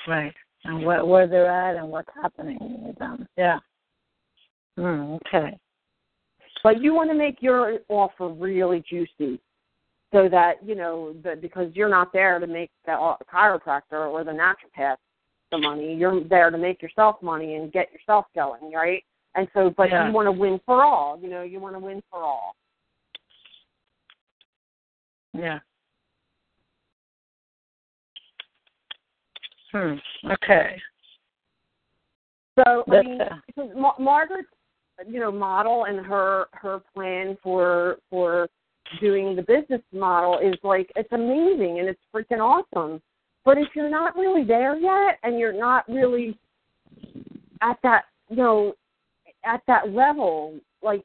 [SPEAKER 2] Right. And where where they're at and what's happening with them. Yeah. Mm, okay.
[SPEAKER 1] but you want to make your offer really juicy so that you know that because you're not there to make the chiropractor or the naturopath the money you're there to make yourself money and get yourself going right and so but
[SPEAKER 2] Yeah.
[SPEAKER 1] you want to win for all you know you want to win for all
[SPEAKER 2] Yeah. Hmm. Okay.
[SPEAKER 1] so i mean
[SPEAKER 2] uh,
[SPEAKER 1] Ma- margaret's you know model and her her plan for for doing the business model is like it's amazing and it's freaking awesome but if you're not really there yet and you're not really at that you know at that level like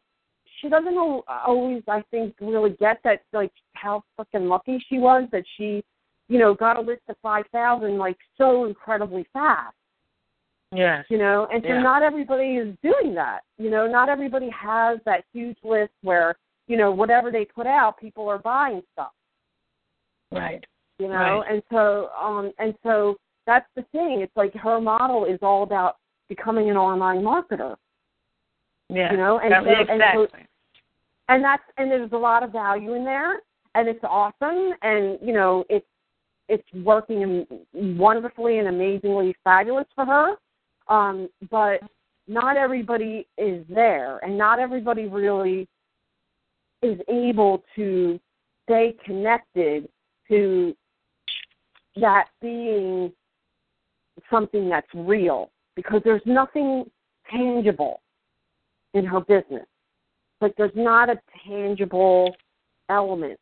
[SPEAKER 1] she doesn't al- always i think really get that like how fucking lucky she was that she you know got a list of five thousand like so incredibly fast
[SPEAKER 2] Yeah.
[SPEAKER 1] you know and so
[SPEAKER 2] Yeah.
[SPEAKER 1] not everybody is doing that you know not everybody has that huge list where you know whatever they put out people are buying stuff
[SPEAKER 2] Right.
[SPEAKER 1] You know
[SPEAKER 2] Right.
[SPEAKER 1] and so um and so that's the thing it's like her model is all about becoming an online marketer
[SPEAKER 2] Yeah.
[SPEAKER 1] you know and
[SPEAKER 2] That-
[SPEAKER 1] so, and so and that's and there's a lot of value in there and it's awesome and you know it's it's working wonderfully and amazingly fabulous for her um but not everybody is there and not everybody really is able to stay connected to that being something that's real because there's nothing tangible in her business. Like there's not a tangible element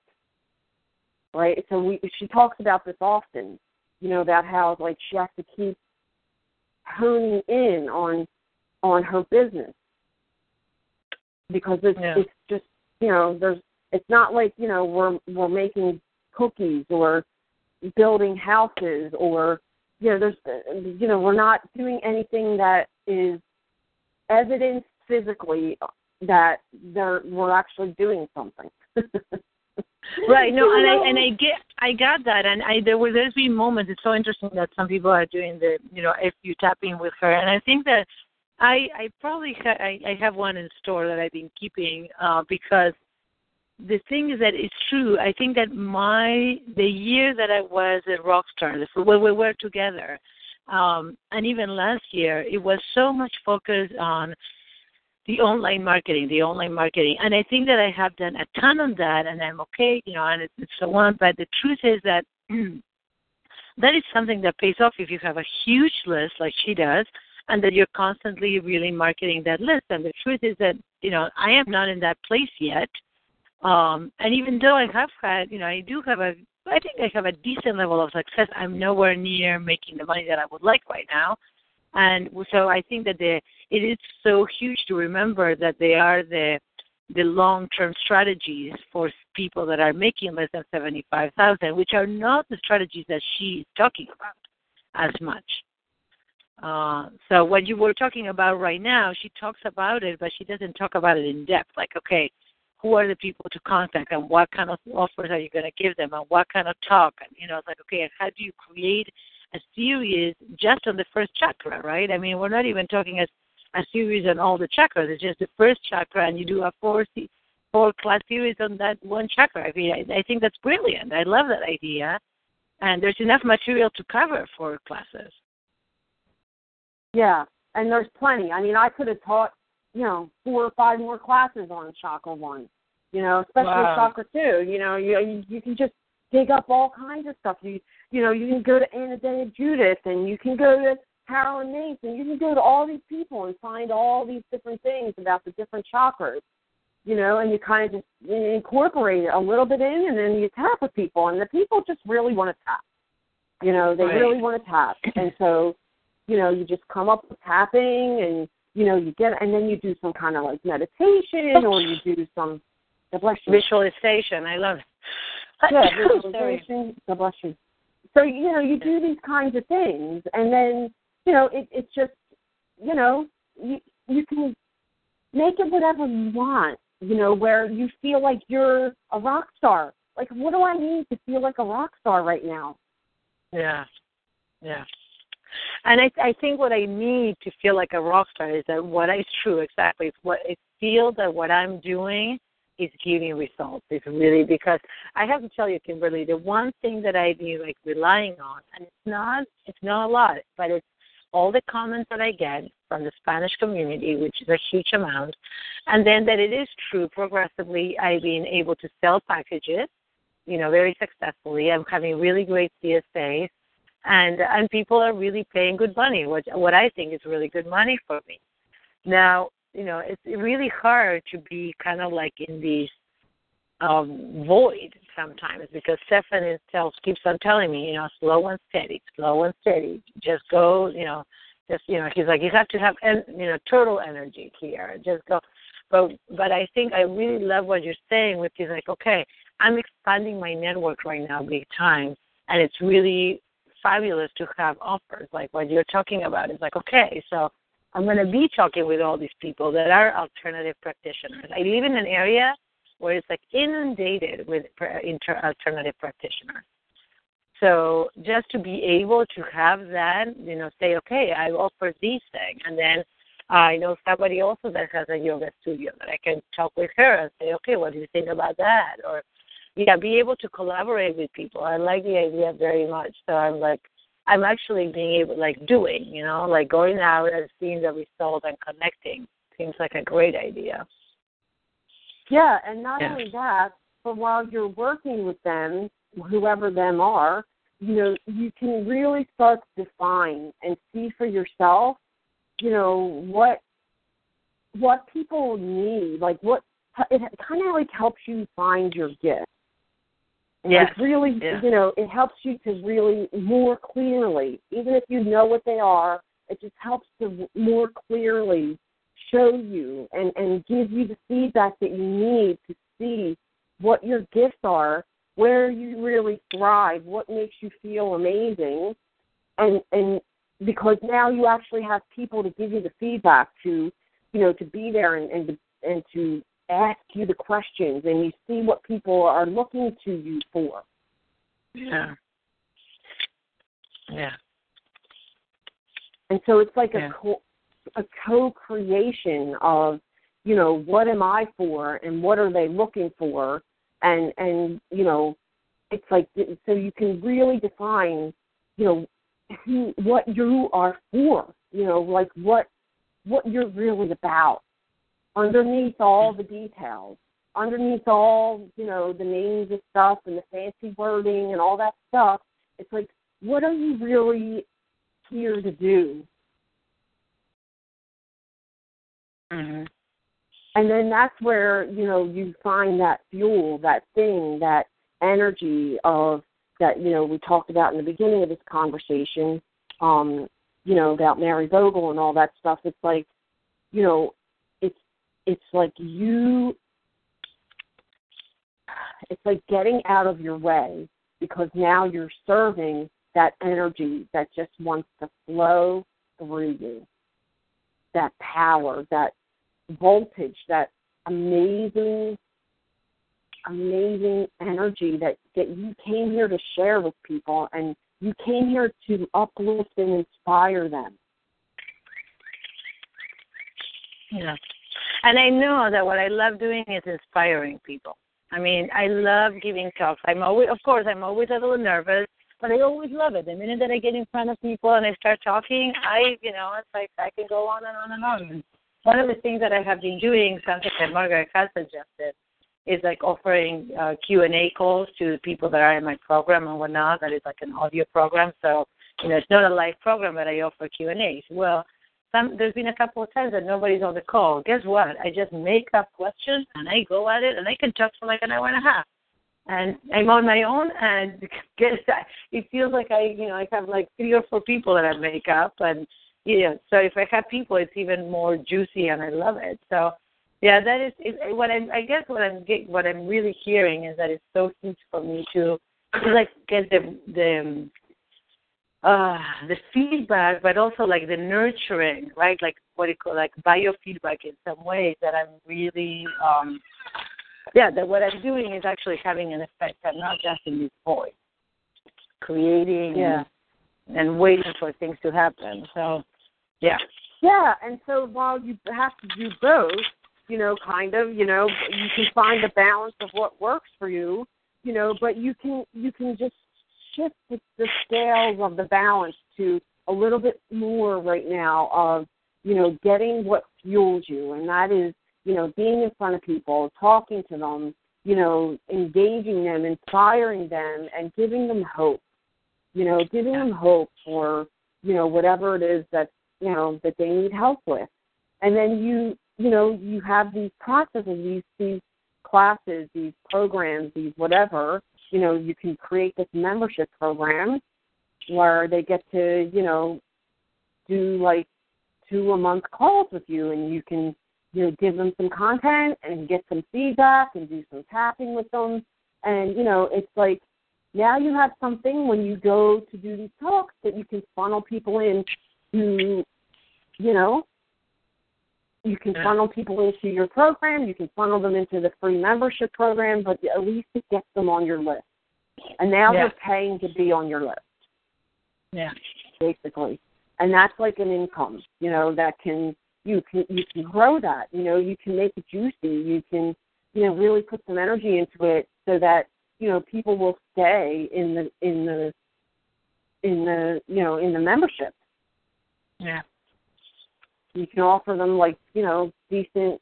[SPEAKER 1] right? So we she talks about this often you know about how like she has to keep honing in on on her business. Because it's
[SPEAKER 2] Yeah.
[SPEAKER 1] it's just you know there's It's not like you know we're we're making cookies or building houses or you know there's you know we're not doing anything that is evidence physically that they're we're actually doing something.
[SPEAKER 2] right no and i and i get i got that and i there were there's been moments it's so interesting that some people are doing the you know if you tapping with her and i think that i i probably ha- I, I have one in store that i've been keeping uh because the thing is that it's true i think that my the year that i was a rock star when we were together um and even last year it was so much focus on the online marketing, the online marketing. And I think that I have done a ton on that and I'm okay, you know, and, and so on. But the truth is that that is something that pays off if you have a huge list like she does and that you're constantly really marketing that list. And the truth is that, you know, I am not in that place yet. Um, and even though I have had, you know, I do have a, I think I have a decent level of success. I'm nowhere near making the money that I would like right now. And so I think that the it is so huge to remember that they are the the long-term strategies for people that are making less than 75,000, which are not the strategies that she is talking about as much. Uh, so what you were talking about right now, she talks about it, but she doesn't talk about it in depth. Like, okay, who are the people to contact, and what kind of offers are you going to give them, and what kind of talk? And you know, it's like, okay, how do you create a series just on the first chakra, right? I mean, we're not even talking as a series on all the chakras. It's just the first chakra, and you do a four four class series on that one chakra. I mean, I, I think that's brilliant. I love that idea, and there's enough material to cover four classes.
[SPEAKER 1] Yeah, and there's plenty. I mean, I could have taught you know four or five more classes on chakra one. You know, especially
[SPEAKER 2] wow.
[SPEAKER 1] chakra two. You know, you you, you can just dig up all kinds of stuff. You you know, you can go to Anodea Judith, and you can go to Carolyn Mason. You can go to all these people and find all these different things about the different chakras, you know, and you kind of just incorporate it a little bit in, and then you tap with people, and the people just really want to tap. You know, they
[SPEAKER 2] right.
[SPEAKER 1] really want to tap, and so, you know, you just come up with tapping, and you know, you get, and then you do some kind of like meditation, or you do some
[SPEAKER 2] visualization. I love it.
[SPEAKER 1] Yeah, visualization. God bless you. So you know, you do these kinds of things, and then you know, it, it's just, you know, you, you can make it whatever you want, you know, where you feel like you're a rock star. Like, what do I need to feel like a rock star right now?
[SPEAKER 2] Yeah, yeah. And I, I think what I need to feel like a rock star is that what is true exactly. is what it feels that what I'm doing is giving results. It's really because I have to tell you, Kimberly, the one thing that I've been like relying on, and it's not, it's not a lot, but it's all the comments that I get from the Spanish community, which is a huge amount, and then that it is true progressively I've been able to sell packages, you know, very successfully. I'm having really great CSAs and and people are really paying good money, which what I think is really good money for me. Now, you know, it's really hard to be kind of like in these um, void sometimes because Stefan himself keeps on telling me, you know, slow and steady, slow and steady. Just go, you know, just you know, he's like, you have to have, en- you know, turtle energy here. Just go. But but I think I really love what you're saying, which is like, okay, I'm expanding my network right now big time, and it's really fabulous to have offers like what you're talking about. It's like, okay, so I'm going to be talking with all these people that are alternative practitioners. I live in an area where it's like inundated with inter- alternative practitioners. So just to be able to have that, you know, say, okay, I offer these things, and then I know somebody also that has a yoga studio that I can talk with her and say, okay, what do you think about that? Or yeah, be able to collaborate with people. I like the idea very much. So I'm like, I'm actually being able, like, doing, you know, like going out and seeing the result and connecting seems like a great idea.
[SPEAKER 1] Yeah, and not
[SPEAKER 2] Yeah.
[SPEAKER 1] only that, but while you're working with them, whoever them are, you know, you can really start to define and see for yourself, you know, what what people need, like what it kind of like helps you find your gift.
[SPEAKER 2] Yes.
[SPEAKER 1] Like really,
[SPEAKER 2] Yeah.
[SPEAKER 1] you know, it helps you to really more clearly, even if you know what they are, it just helps to more clearly show you and, and give you the feedback that you need to see what your gifts are, where you really thrive, what makes you feel amazing, and and because now you actually have people to give you the feedback to, you know, to be there and and to, and to ask you the questions, and you see what people are looking to you for.
[SPEAKER 2] Yeah. Yeah.
[SPEAKER 1] And so it's like
[SPEAKER 2] Yeah.
[SPEAKER 1] a co- a co-creation of, you know, what am I for and what are they looking for, and and you know, it's like so you can really define, you know, who what you are for, you know, like what what you're really about underneath all the details, underneath all you know the names of stuff and the fancy wording and all that stuff. It's like what are you really here to do?
[SPEAKER 2] hmm
[SPEAKER 1] and then that's where you know you find that fuel that thing that energy of that you know we talked about in the beginning of this conversation um you know about mary vogel and all that stuff it's like you know it's like you it's like getting out of your way because now you're serving that energy that just wants to flow through you that power that voltage, that amazing, amazing energy that that you came here to share with people, and you came here to uplift and inspire them.
[SPEAKER 2] Yeah. And I know that what I love doing is inspiring people. I mean, I love giving talks. I'm always, of course, I'm always a little nervous, but I always love it. The minute that I get in front of people and I start talking, I, you know, it's like I can go on and on and on. One of the things that I have been doing, something that Margaret has suggested, is like offering uh, Q and A calls to people that are in my program and whatnot. That is like an audio program, so you know it's not a live program, but I offer Q and A's. Well, some there's been a couple of times that nobody's on the call. Guess what? I just make up questions and I go at it, and I can talk for like an hour and a half. And I'm on my own, and guess it feels like I, you know, I have like three or four people that I make up, and yeah. So if I have people, it's even more juicy, and I love it. So yeah, that is it, what I'm. I guess what I'm get, what I'm really hearing is that it's so huge for me to like get the the uh the feedback, but also like the nurturing, right? Like what you call like biofeedback in some ways that I'm really um yeah, that what I'm doing is actually having an effect and not just in this voice. Creating
[SPEAKER 1] Yeah.
[SPEAKER 2] and waiting for things to happen. So yeah.
[SPEAKER 1] Yeah, and so while you have to do both, you know, kind of, you know, you can find the balance of what works for you, you know, but you can you can just shift the, scales of the balance to a little bit more right now of, you know, getting what fuels you, and that is, you know, being in front of people, talking to them, you know, engaging them, inspiring them, and giving them hope. You know, giving them hope for, you know, whatever it is that you know that they need help with and then you you know you have these processes these these classes these programs these whatever you know you can create this membership program where they get to you know do like two a month calls with you and you can you know give them some content and get some feedback and do some tapping with them. And you know it's like now you have something when you go to do these talks that you can funnel people in to you know you can funnel people into your program you can funnel them into the free membership program but at least it gets them on your list and now
[SPEAKER 2] Yeah.
[SPEAKER 1] they're paying to be on your list
[SPEAKER 2] Yeah.
[SPEAKER 1] basically and that's like an income you know that can you can you can grow that you know you can make it juicy you can you know really put some energy into it so that you know people will stay in the in the in the you know in the membership
[SPEAKER 2] Yeah.
[SPEAKER 1] You can offer them like you know decent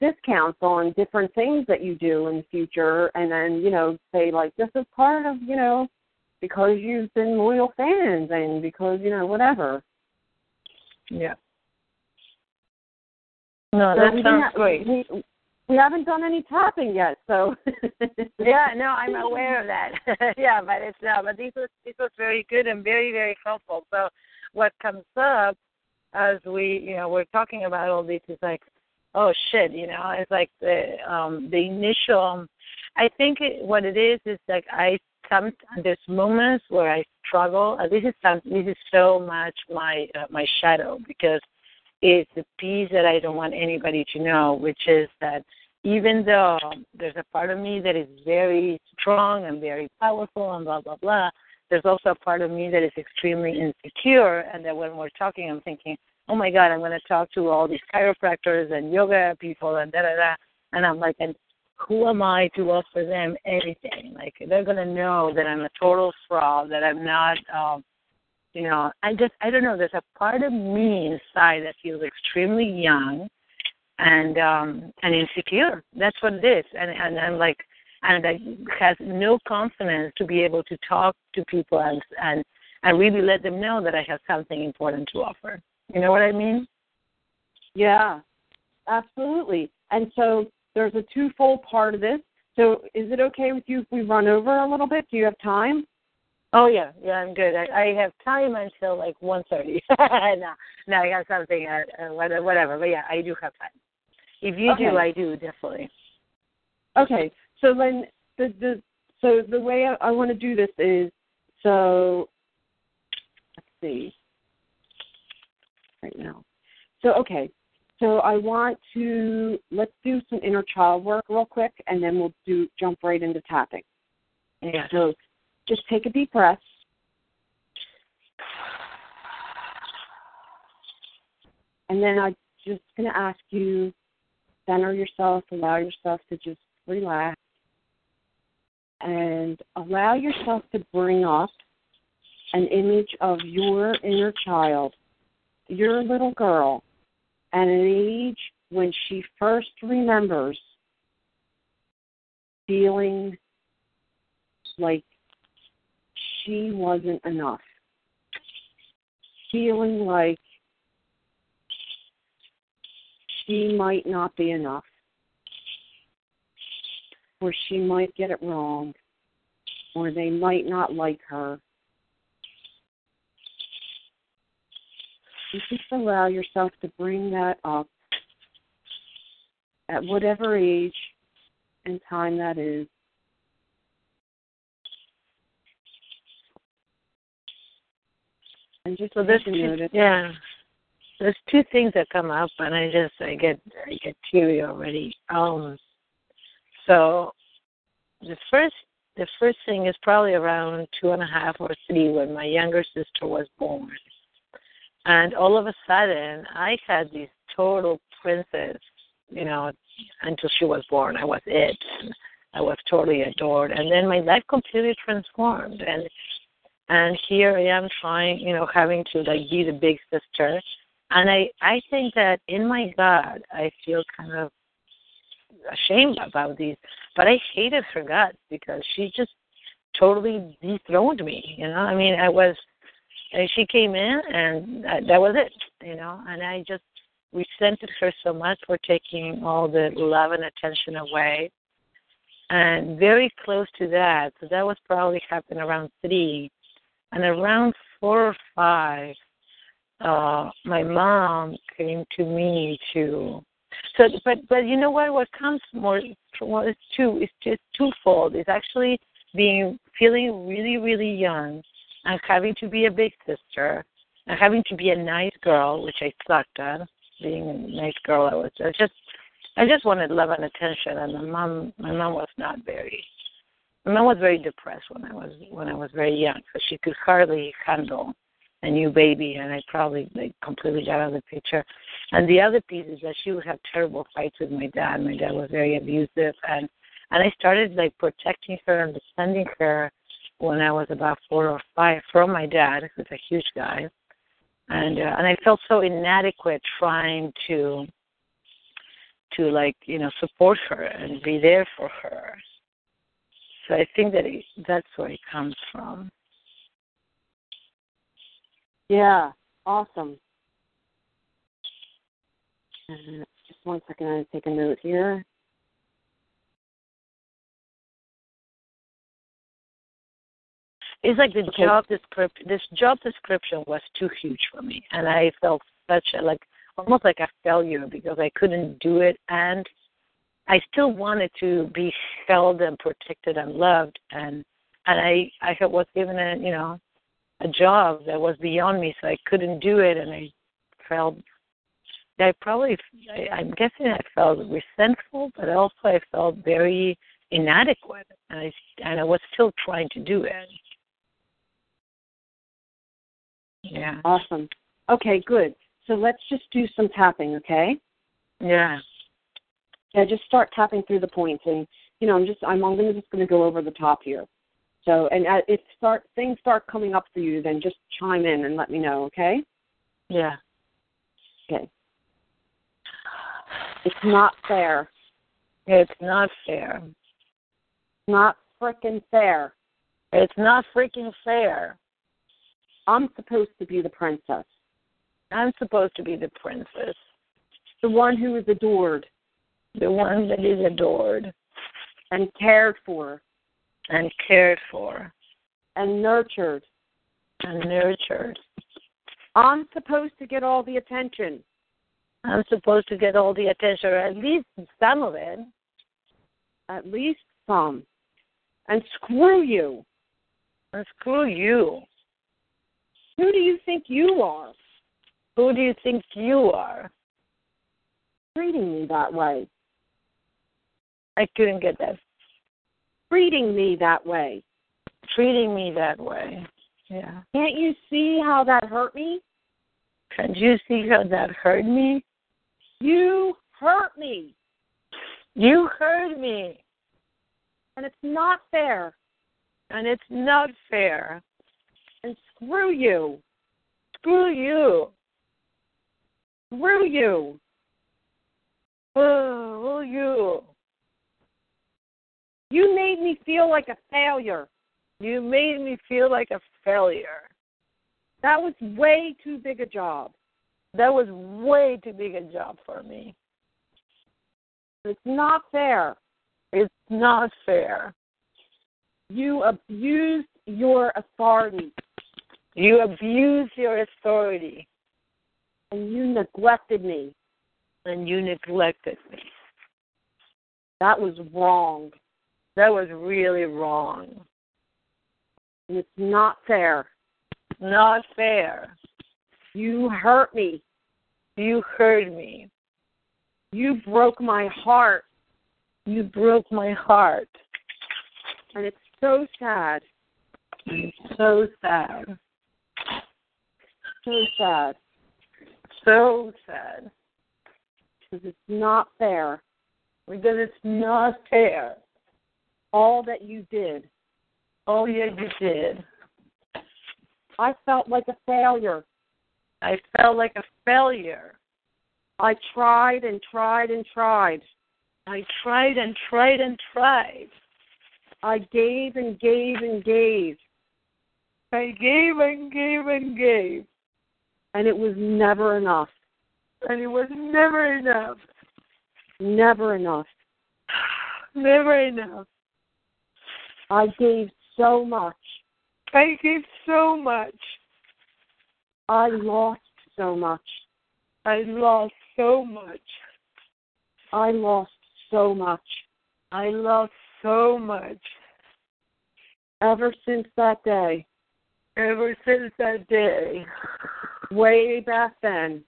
[SPEAKER 1] discounts on different things that you do in the future and then you know say like this is part of you know because you've been loyal fans and because you know whatever
[SPEAKER 2] Yeah. No,
[SPEAKER 1] So
[SPEAKER 2] that
[SPEAKER 1] we
[SPEAKER 2] sounds great.
[SPEAKER 1] we, we haven't done any tapping yet so
[SPEAKER 2] Yeah, no, I'm aware of that. yeah, but it's uh, but this was this was very good and very very helpful. So what comes up as we you know we're talking about all this is like oh shit, you know, it's like the um the initial. I think it, what it is is like I some there's moments where I struggle. And this is some this is so much my uh, my shadow because it's the piece that I don't want anybody to know, which is that even though there's a part of me that is very strong and very powerful and blah blah blah, there's also a part of me that is extremely insecure and that when we're talking I'm thinking, Oh my god, I'm gonna talk to all these chiropractors and yoga people and da da da and I'm like and who am I to offer them anything? Like they're gonna know that I'm a total fraud, that I'm not um you know, I just I don't know, there's a part of me inside that feels extremely young and um and insecure. That's what it is. And and I'm like and I has no confidence to be able to talk to people and and and really let them know that I have something important to offer. You know what I mean?
[SPEAKER 1] Yeah, absolutely. And so there's a twofold part of this. So is it okay with you if we run over a little bit? Do you have time?
[SPEAKER 2] Oh yeah, yeah, I'm good. I, I have time until like one thirty. no, no, I got something at uh, whatever. But yeah, I do have time. If you
[SPEAKER 1] Okay.
[SPEAKER 2] do, I do definitely.
[SPEAKER 1] Okay, so then the the so the way I, I want to do this is so let's see right now. So okay, so I want to let's do some inner child work real quick, and then we'll do jump right into tapping.
[SPEAKER 2] Yeah.
[SPEAKER 1] So just take a deep breath. And then I'm just going to ask you center yourself, allow yourself to just relax, and allow yourself to bring up an image of your inner child, your little girl, at an age when she first remembers feeling like she wasn't enough. Feeling like she might not be enough. Or she might get it wrong. Or they might not like her. You just allow yourself to bring that up at whatever age and time that is. And just
[SPEAKER 2] So there's two, yeah, there's two things that come up, and I just I get I get teary already. Um, so the first the first thing is probably around two and a half or three when my younger sister was born, and all of a sudden I had this total princess, you know, until she was born. I was it. I was totally adored, and then my life completely transformed, and and here I am trying, you know, having to like be the big sister. And I I think that in my gut I feel kind of ashamed about these, but I hated her guts because she just totally dethroned me. You know, I mean, I was and she came in and that, was it. You know, and I just resented her so much for taking all the love and attention away. And very close to that, so that was probably happened around three and around four or five, uh, my mom came to me to. So, but but you know what? What comes more? Well, it's two. It's just twofold. It's actually being feeling really really young, and having to be a big sister, and having to be a nice girl, which I sucked at. Being a nice girl, I was I just I just wanted love and attention, and my mom my mom was not very my mom was very depressed when I was when I was very young, so she could hardly handle a new baby, and I probably like completely got out of the picture. And the other piece is that she would have terrible fights with my dad. My dad was very abusive, and and I started like protecting her and defending her when I was about four or five from my dad, who's a huge guy, and uh, and I felt so inadequate trying to to like you know support her and be there for her. So I think that it, that's where it comes from.
[SPEAKER 1] Yeah, awesome. Uh, just one second, I'm take a note here.
[SPEAKER 2] It's like the
[SPEAKER 1] Okay.
[SPEAKER 2] job description. This job description was too huge for me, and I felt such a like almost like a failure because I couldn't do it and I still wanted to be held and protected and loved and and I I was given a you know a job that was beyond me so I couldn't do it and I felt I probably I, I'm guessing I felt resentful but also I felt very inadequate and I and I was still trying to do it. Yeah.
[SPEAKER 1] Awesome. Okay, good. So let's just do some tapping, okay?
[SPEAKER 2] Yeah.
[SPEAKER 1] Yeah, just start tapping through the points, and you know, I'm just I'm, I'm gonna just gonna go over the top here. So, and uh, if start things start coming up for you, then just chime in and let me know, okay?
[SPEAKER 2] Yeah.
[SPEAKER 1] Okay. It's not fair.
[SPEAKER 2] It's not fair.
[SPEAKER 1] Not frickin' fair.
[SPEAKER 2] It's not freaking fair.
[SPEAKER 1] I'm supposed to be the princess,
[SPEAKER 2] I'm supposed to be the princess,
[SPEAKER 1] the one who is adored
[SPEAKER 2] the one that is adored
[SPEAKER 1] and cared for
[SPEAKER 2] and cared for
[SPEAKER 1] and nurtured.
[SPEAKER 2] and nurtured.
[SPEAKER 1] I'm supposed to get all the attention.
[SPEAKER 2] I'm supposed to get all the attention, or at least some of it.
[SPEAKER 1] At least some. And screw you.
[SPEAKER 2] And screw you.
[SPEAKER 1] Who do you think you are?
[SPEAKER 2] Who do you think you are?
[SPEAKER 1] Treating me that way.
[SPEAKER 2] I couldn't get that.
[SPEAKER 1] Treating me that way.
[SPEAKER 2] Treating me that way. Yeah.
[SPEAKER 1] Can't you see how that hurt me?
[SPEAKER 2] Can you see how that hurt me?
[SPEAKER 1] You hurt me.
[SPEAKER 2] You hurt me.
[SPEAKER 1] And it's not fair.
[SPEAKER 2] And it's not fair.
[SPEAKER 1] And screw you.
[SPEAKER 2] Screw you.
[SPEAKER 1] Screw you.
[SPEAKER 2] Oh, you.
[SPEAKER 1] You made me feel like a failure.
[SPEAKER 2] You made me feel like a failure.
[SPEAKER 1] That was way too big a job.
[SPEAKER 2] That was way too big a job for me.
[SPEAKER 1] It's not fair.
[SPEAKER 2] It's not fair.
[SPEAKER 1] You abused your authority
[SPEAKER 2] You abused your authority
[SPEAKER 1] and you neglected me.
[SPEAKER 2] and you neglected me.
[SPEAKER 1] That was wrong.
[SPEAKER 2] That was really wrong.
[SPEAKER 1] And it's not fair.
[SPEAKER 2] Not fair.
[SPEAKER 1] You hurt me.
[SPEAKER 2] You hurt me.
[SPEAKER 1] You broke my heart.
[SPEAKER 2] You broke my heart.
[SPEAKER 1] And it's so sad.
[SPEAKER 2] It's so sad.
[SPEAKER 1] So sad.
[SPEAKER 2] So sad.
[SPEAKER 1] Because it's not fair.
[SPEAKER 2] Because it's not fair.
[SPEAKER 1] All that you did.
[SPEAKER 2] Oh, yeah, you did.
[SPEAKER 1] I felt like a failure.
[SPEAKER 2] I felt like a failure.
[SPEAKER 1] I tried and tried and tried.
[SPEAKER 2] I tried and tried and tried.
[SPEAKER 1] I gave and gave and gave.
[SPEAKER 2] I gave and gave and gave.
[SPEAKER 1] And it was never enough.
[SPEAKER 2] And it was never enough.
[SPEAKER 1] Never enough.
[SPEAKER 2] Never enough.
[SPEAKER 1] I gave so much.
[SPEAKER 2] I gave so much.
[SPEAKER 1] I lost so much.
[SPEAKER 2] I lost so much.
[SPEAKER 1] I lost so much.
[SPEAKER 2] I lost so much.
[SPEAKER 1] Ever since that day,
[SPEAKER 2] Ever since that day,
[SPEAKER 1] way back then,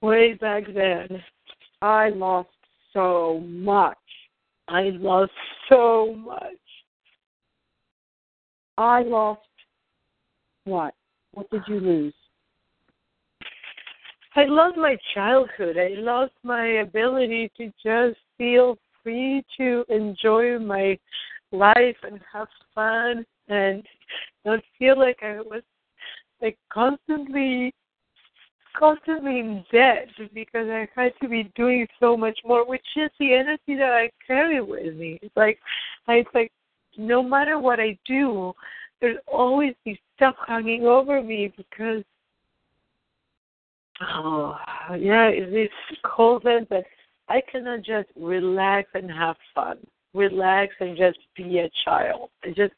[SPEAKER 2] way back then,
[SPEAKER 1] I lost so much.
[SPEAKER 2] I lost so much.
[SPEAKER 1] I lost what? What did you lose?
[SPEAKER 2] I lost my childhood. I lost my ability to just feel free to enjoy my life and have fun and not feel like I was like constantly constantly in debt because I had to be doing so much more, which is the energy that I carry with me. It's like I it's like no matter what I do, there's always this stuff hanging over me because oh yeah, it's coldness that I cannot just relax and have fun. Relax and just be a child. I just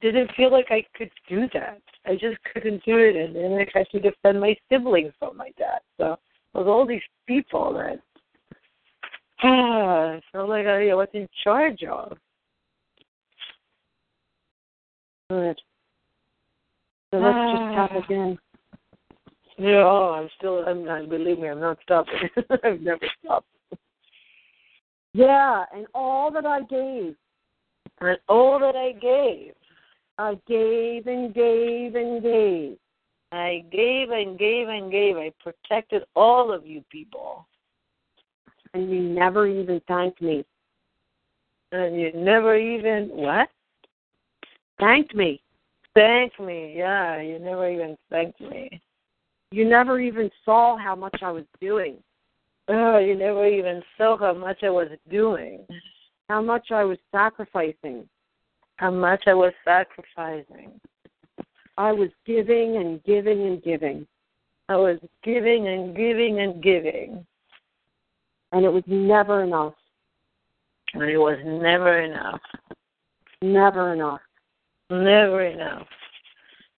[SPEAKER 2] didn't feel like I could do that. I just couldn't do it and then I had to defend my siblings from my dad. So with all these people that ah, felt like I was in charge of.
[SPEAKER 1] Good. So let's just tap
[SPEAKER 2] Ah.
[SPEAKER 1] again.
[SPEAKER 2] Yeah, oh, I'm still. I'm not. Believe me, I'm not stopping. I've never stopped.
[SPEAKER 1] Yeah, and all that I gave,
[SPEAKER 2] And all that I gave,
[SPEAKER 1] I gave and gave and gave.
[SPEAKER 2] I gave and gave and gave. I protected all of you people,
[SPEAKER 1] And you never even thanked me.
[SPEAKER 2] and you never even what?
[SPEAKER 1] Thanked me.
[SPEAKER 2] Thank me. Yeah, you never even thanked me.
[SPEAKER 1] You never even saw how much I was doing,
[SPEAKER 2] Oh, you never even saw how much I was doing,
[SPEAKER 1] how much I was sacrificing.
[SPEAKER 2] how much I was sacrificing.
[SPEAKER 1] I was giving and giving and giving.
[SPEAKER 2] I was giving and giving and giving,
[SPEAKER 1] And it was never enough.
[SPEAKER 2] and it was never enough.
[SPEAKER 1] Never enough.
[SPEAKER 2] Never enough.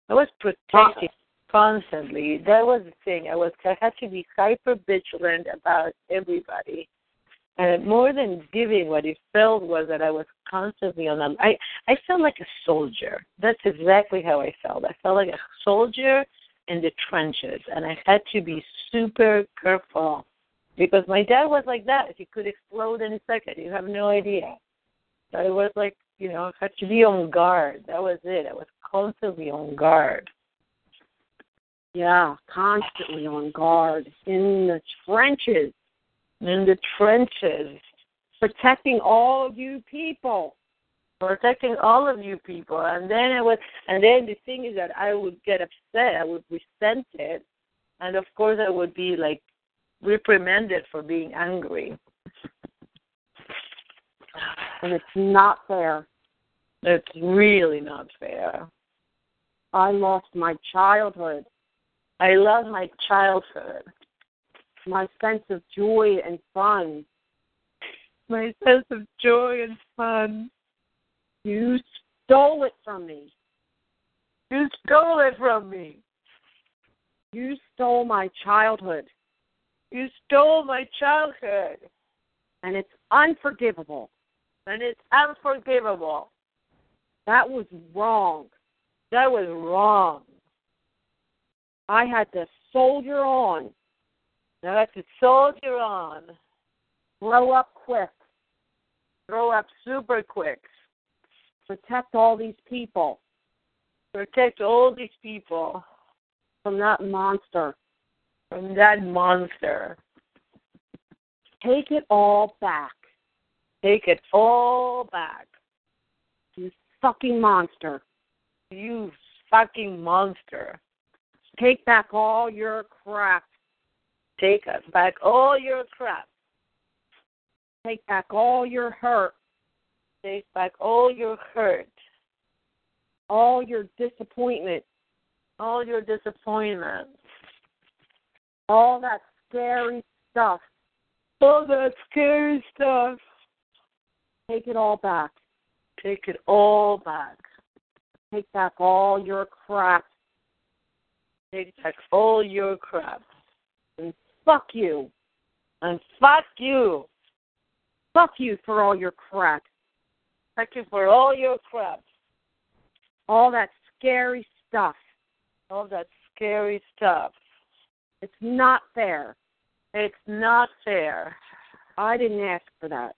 [SPEAKER 2] I was protecting constantly. That was the thing. I was I had to be hyper vigilant about everybody. And more than giving, what it felt was that I was constantly on I I felt like a soldier. That's exactly how I felt. I felt like a soldier in the trenches and I had to be super careful because my dad was like that. He could explode any second. You have no idea. So I was like, you know, I had to be on guard. That was it. I was constantly on guard.
[SPEAKER 1] Yeah, constantly on guard in the trenches,
[SPEAKER 2] In the trenches,
[SPEAKER 1] protecting all of you people.
[SPEAKER 2] protecting all of you people. And then I was and then the thing is that I would get upset, I would resent it, and of course I would be like reprimanded for being angry.
[SPEAKER 1] And it's not fair.
[SPEAKER 2] It's really not fair.
[SPEAKER 1] I lost my childhood,
[SPEAKER 2] I love my childhood,
[SPEAKER 1] my sense of joy and fun.
[SPEAKER 2] my sense of joy and fun.
[SPEAKER 1] You stole it from me.
[SPEAKER 2] You stole it from me.
[SPEAKER 1] You stole my childhood,
[SPEAKER 2] You stole my childhood.
[SPEAKER 1] and it's unforgivable.
[SPEAKER 2] And it's unforgivable.
[SPEAKER 1] That was wrong.
[SPEAKER 2] That was wrong.
[SPEAKER 1] I had to soldier on,
[SPEAKER 2] I had to soldier on.
[SPEAKER 1] grow up quick,
[SPEAKER 2] Grow up super quick.
[SPEAKER 1] protect all these people
[SPEAKER 2] Protect all these people
[SPEAKER 1] from that monster.
[SPEAKER 2] from that monster.
[SPEAKER 1] Take it all back,
[SPEAKER 2] Take it all back.
[SPEAKER 1] you fucking monster.
[SPEAKER 2] You fucking monster.
[SPEAKER 1] Take back all your crap.
[SPEAKER 2] Take back all your crap.
[SPEAKER 1] Take back all your hurt,
[SPEAKER 2] Take back all your hurt.
[SPEAKER 1] all your disappointment,
[SPEAKER 2] All your disappointment.
[SPEAKER 1] all that scary stuff.
[SPEAKER 2] All that scary stuff.
[SPEAKER 1] Take it all back.
[SPEAKER 2] Take it all back.
[SPEAKER 1] Take back all your crap.
[SPEAKER 2] Take back all your crap.
[SPEAKER 1] And fuck you.
[SPEAKER 2] And fuck you.
[SPEAKER 1] Fuck you for all your crap.
[SPEAKER 2] Fuck you for all your crap.
[SPEAKER 1] All that scary stuff.
[SPEAKER 2] All that scary stuff.
[SPEAKER 1] It's not fair.
[SPEAKER 2] It's not fair.
[SPEAKER 1] I didn't ask for that.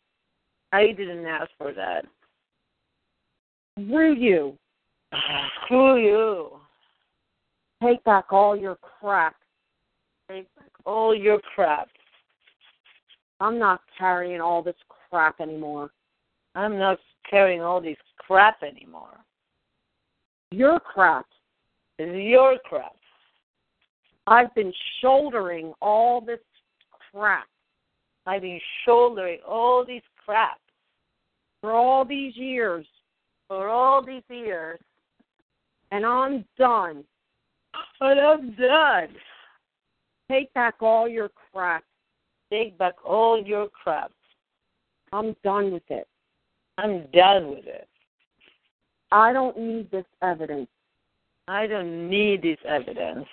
[SPEAKER 2] I didn't ask for that.
[SPEAKER 1] Screw you.
[SPEAKER 2] Screw you.
[SPEAKER 1] Take back all your crap.
[SPEAKER 2] Take back all your crap.
[SPEAKER 1] I'm not carrying all this crap anymore.
[SPEAKER 2] I'm not carrying all this crap anymore.
[SPEAKER 1] Your crap.
[SPEAKER 2] It's your crap.
[SPEAKER 1] I've been shouldering all this crap
[SPEAKER 2] I've been shouldering all this crap
[SPEAKER 1] for all these years,
[SPEAKER 2] for all these years,
[SPEAKER 1] and I'm done.
[SPEAKER 2] and I'm done.
[SPEAKER 1] Take back all your crap.
[SPEAKER 2] Take back all your crap.
[SPEAKER 1] I'm done with it.
[SPEAKER 2] I'm done with it.
[SPEAKER 1] I don't need this evidence
[SPEAKER 2] I don't need this evidence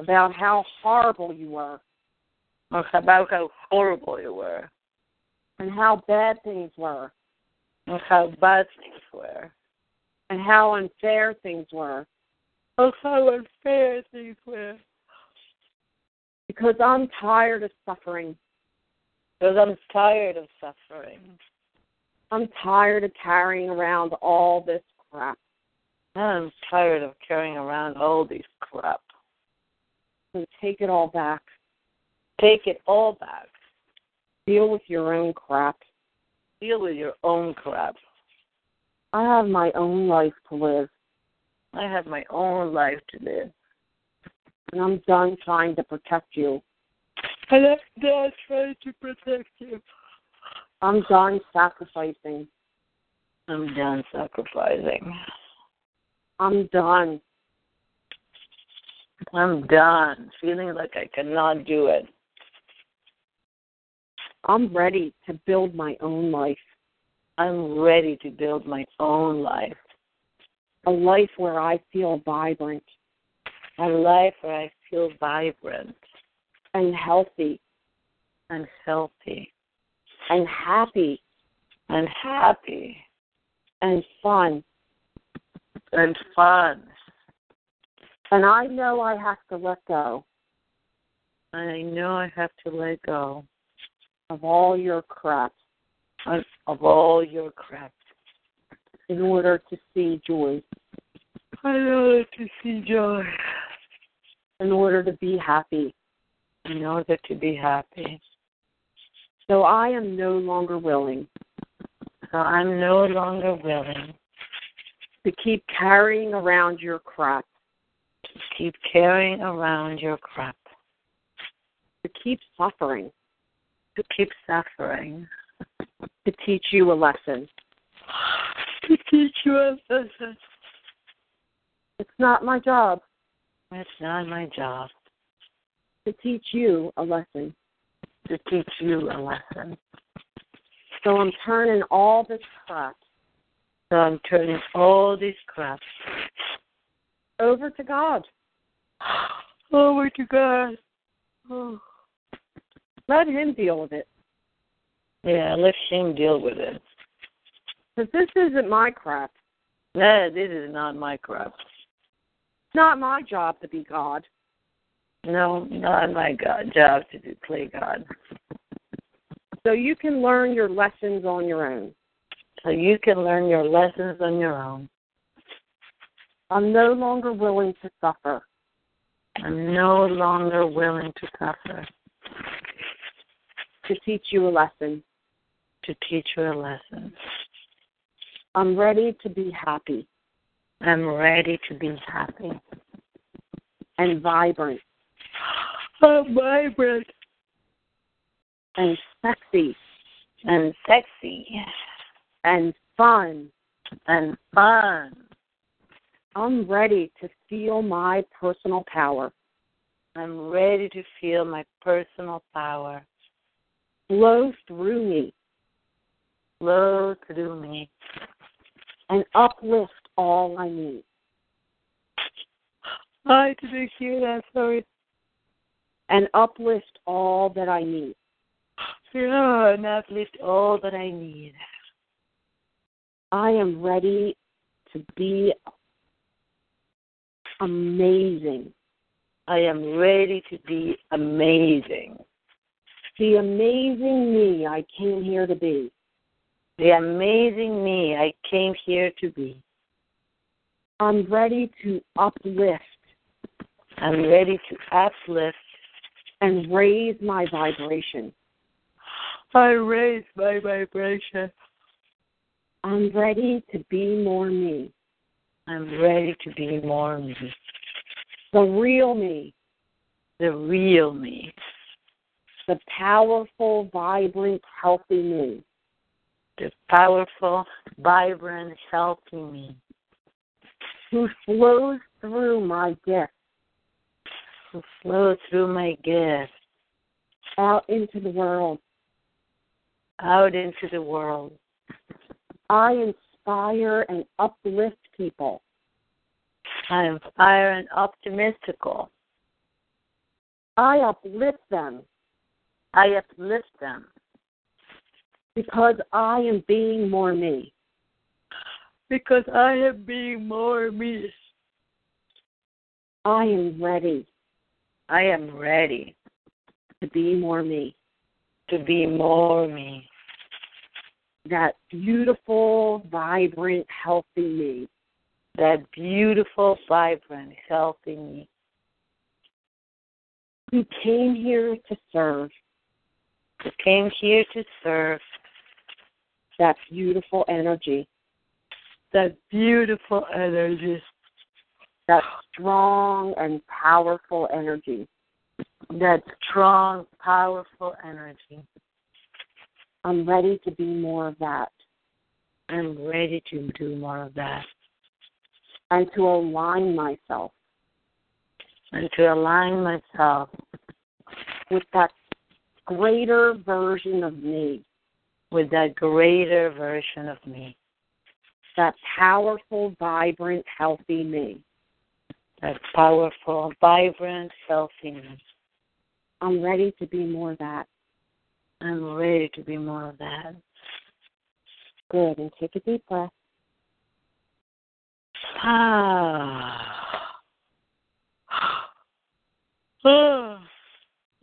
[SPEAKER 1] about how horrible you were.
[SPEAKER 2] about how horrible you were,
[SPEAKER 1] and how bad things were,
[SPEAKER 2] and how bad things were,
[SPEAKER 1] and how unfair things were.
[SPEAKER 2] Oh, how unfair things were.
[SPEAKER 1] Because I'm tired of suffering.
[SPEAKER 2] Because I'm tired of suffering.
[SPEAKER 1] I'm tired of carrying around all this crap.
[SPEAKER 2] I'm tired of carrying around all these crap.
[SPEAKER 1] So take it all back.
[SPEAKER 2] Take it all back.
[SPEAKER 1] Deal with your own crap.
[SPEAKER 2] Deal with your own crap.
[SPEAKER 1] I have my own life to live,
[SPEAKER 2] I have my own life to live.
[SPEAKER 1] and I'm done trying to protect you.
[SPEAKER 2] And I'm done trying to protect you.
[SPEAKER 1] I'm done sacrificing.
[SPEAKER 2] I'm done sacrificing.
[SPEAKER 1] I'm done.
[SPEAKER 2] I'm done feeling like I cannot do it.
[SPEAKER 1] I'm ready to build my own life.
[SPEAKER 2] I'm ready to build my own life.
[SPEAKER 1] A life where I feel vibrant
[SPEAKER 2] A life where I feel vibrant
[SPEAKER 1] and healthy
[SPEAKER 2] and healthy
[SPEAKER 1] and happy
[SPEAKER 2] and happy
[SPEAKER 1] and fun.
[SPEAKER 2] and fun.
[SPEAKER 1] And I know I have to let go
[SPEAKER 2] I know I have to let go
[SPEAKER 1] of all your crap
[SPEAKER 2] of, all your crap
[SPEAKER 1] in order to see joy,
[SPEAKER 2] in order to see joy,
[SPEAKER 1] in order to be happy.
[SPEAKER 2] in order to be happy.
[SPEAKER 1] So I am no longer willing.
[SPEAKER 2] So I'm no longer willing
[SPEAKER 1] to keep carrying around your crap,
[SPEAKER 2] to keep carrying around your crap,
[SPEAKER 1] to keep suffering,
[SPEAKER 2] to keep suffering,
[SPEAKER 1] to teach you a lesson.
[SPEAKER 2] to teach you a lesson.
[SPEAKER 1] It's not my job
[SPEAKER 2] It's not my job
[SPEAKER 1] to teach you a lesson.
[SPEAKER 2] to teach you a lesson.
[SPEAKER 1] So I'm turning all this crap
[SPEAKER 2] So I'm turning all this crap
[SPEAKER 1] over to God.
[SPEAKER 2] over to God. Oh.
[SPEAKER 1] Let Him deal with it.
[SPEAKER 2] Yeah, let him deal with it.
[SPEAKER 1] Because this isn't my crap.
[SPEAKER 2] No, this is not my crap.
[SPEAKER 1] It's not my job to be God.
[SPEAKER 2] No, not my God job to do play God.
[SPEAKER 1] So you can learn your lessons on your own.
[SPEAKER 2] So you can learn your lessons on your own.
[SPEAKER 1] I'm no longer willing to suffer.
[SPEAKER 2] I'm no longer willing to suffer
[SPEAKER 1] to teach you a lesson.
[SPEAKER 2] to teach you a lesson.
[SPEAKER 1] I'm ready to be happy
[SPEAKER 2] I'm ready to be happy.
[SPEAKER 1] and vibrant
[SPEAKER 2] I'm vibrant
[SPEAKER 1] and sexy
[SPEAKER 2] and sexy
[SPEAKER 1] and fun.
[SPEAKER 2] and fun.
[SPEAKER 1] I'm ready to feel my personal power
[SPEAKER 2] I'm ready to feel my personal power
[SPEAKER 1] flow through me
[SPEAKER 2] flow through me
[SPEAKER 1] and uplift all I need.
[SPEAKER 2] I didn't hear that, sorry.
[SPEAKER 1] And uplift all that I need.
[SPEAKER 2] Yeah, and uplift all that I need.
[SPEAKER 1] I am ready to be amazing.
[SPEAKER 2] I am ready to be amazing.
[SPEAKER 1] The amazing me I came here to be.
[SPEAKER 2] The amazing me I came here to be.
[SPEAKER 1] I'm ready to uplift
[SPEAKER 2] I'm ready to uplift.
[SPEAKER 1] and raise my vibration.
[SPEAKER 2] I raise my vibration.
[SPEAKER 1] I'm ready to be more me,
[SPEAKER 2] I'm ready to be more me.
[SPEAKER 1] the real me,
[SPEAKER 2] The real me.
[SPEAKER 1] The powerful, vibrant, healthy me.
[SPEAKER 2] The powerful, vibrant, healthy me.
[SPEAKER 1] who flows through my gift
[SPEAKER 2] Who flows through my gift
[SPEAKER 1] out into the world.
[SPEAKER 2] out into the world.
[SPEAKER 1] I inspire and uplift people.
[SPEAKER 2] I inspire and optimistical.
[SPEAKER 1] I uplift them
[SPEAKER 2] I uplift them.
[SPEAKER 1] Because I am being more me.
[SPEAKER 2] Because I am being more me.
[SPEAKER 1] I am ready
[SPEAKER 2] I am ready
[SPEAKER 1] to be more me.
[SPEAKER 2] to be more me.
[SPEAKER 1] That beautiful, vibrant, healthy me.
[SPEAKER 2] That beautiful, vibrant, healthy me.
[SPEAKER 1] Who came here to serve
[SPEAKER 2] came here to serve
[SPEAKER 1] that beautiful energy,
[SPEAKER 2] that beautiful energy,
[SPEAKER 1] that strong and powerful energy.
[SPEAKER 2] that strong, powerful energy.
[SPEAKER 1] I'm ready to be more of that.
[SPEAKER 2] I'm ready to do more of that.
[SPEAKER 1] And to align myself.
[SPEAKER 2] And to align myself.
[SPEAKER 1] With that greater version of me,
[SPEAKER 2] with that greater version of me,
[SPEAKER 1] that powerful, vibrant, healthy me.
[SPEAKER 2] that powerful, vibrant, healthy me.
[SPEAKER 1] I'm ready to be more of that.
[SPEAKER 2] I'm ready to be more of that.
[SPEAKER 1] Good. And take a deep breath.
[SPEAKER 2] Ah.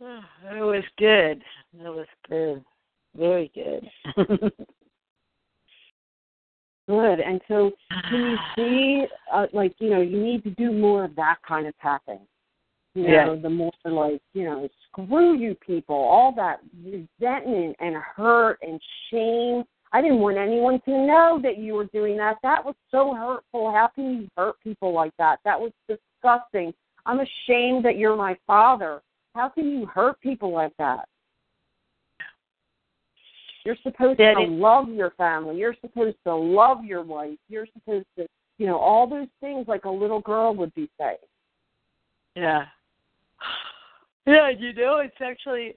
[SPEAKER 2] It was good. It was good. Very good.
[SPEAKER 1] Good. And so, can you see, uh, like, you know, you need to do more of that kind of tapping. You know,
[SPEAKER 2] Yeah.
[SPEAKER 1] the more like, you know, screw you people, all that resentment and hurt and shame. I didn't want anyone to know that you were doing that. That was so hurtful. How can you hurt people like that? That was disgusting. I'm ashamed that you're my father. How can you hurt people like that? You're supposed
[SPEAKER 2] That
[SPEAKER 1] to
[SPEAKER 2] is-
[SPEAKER 1] love your family. You're supposed to love your wife. You're supposed to, you know, all those things like a little girl would be saying.
[SPEAKER 2] yeah. Yeah, you know, it's actually.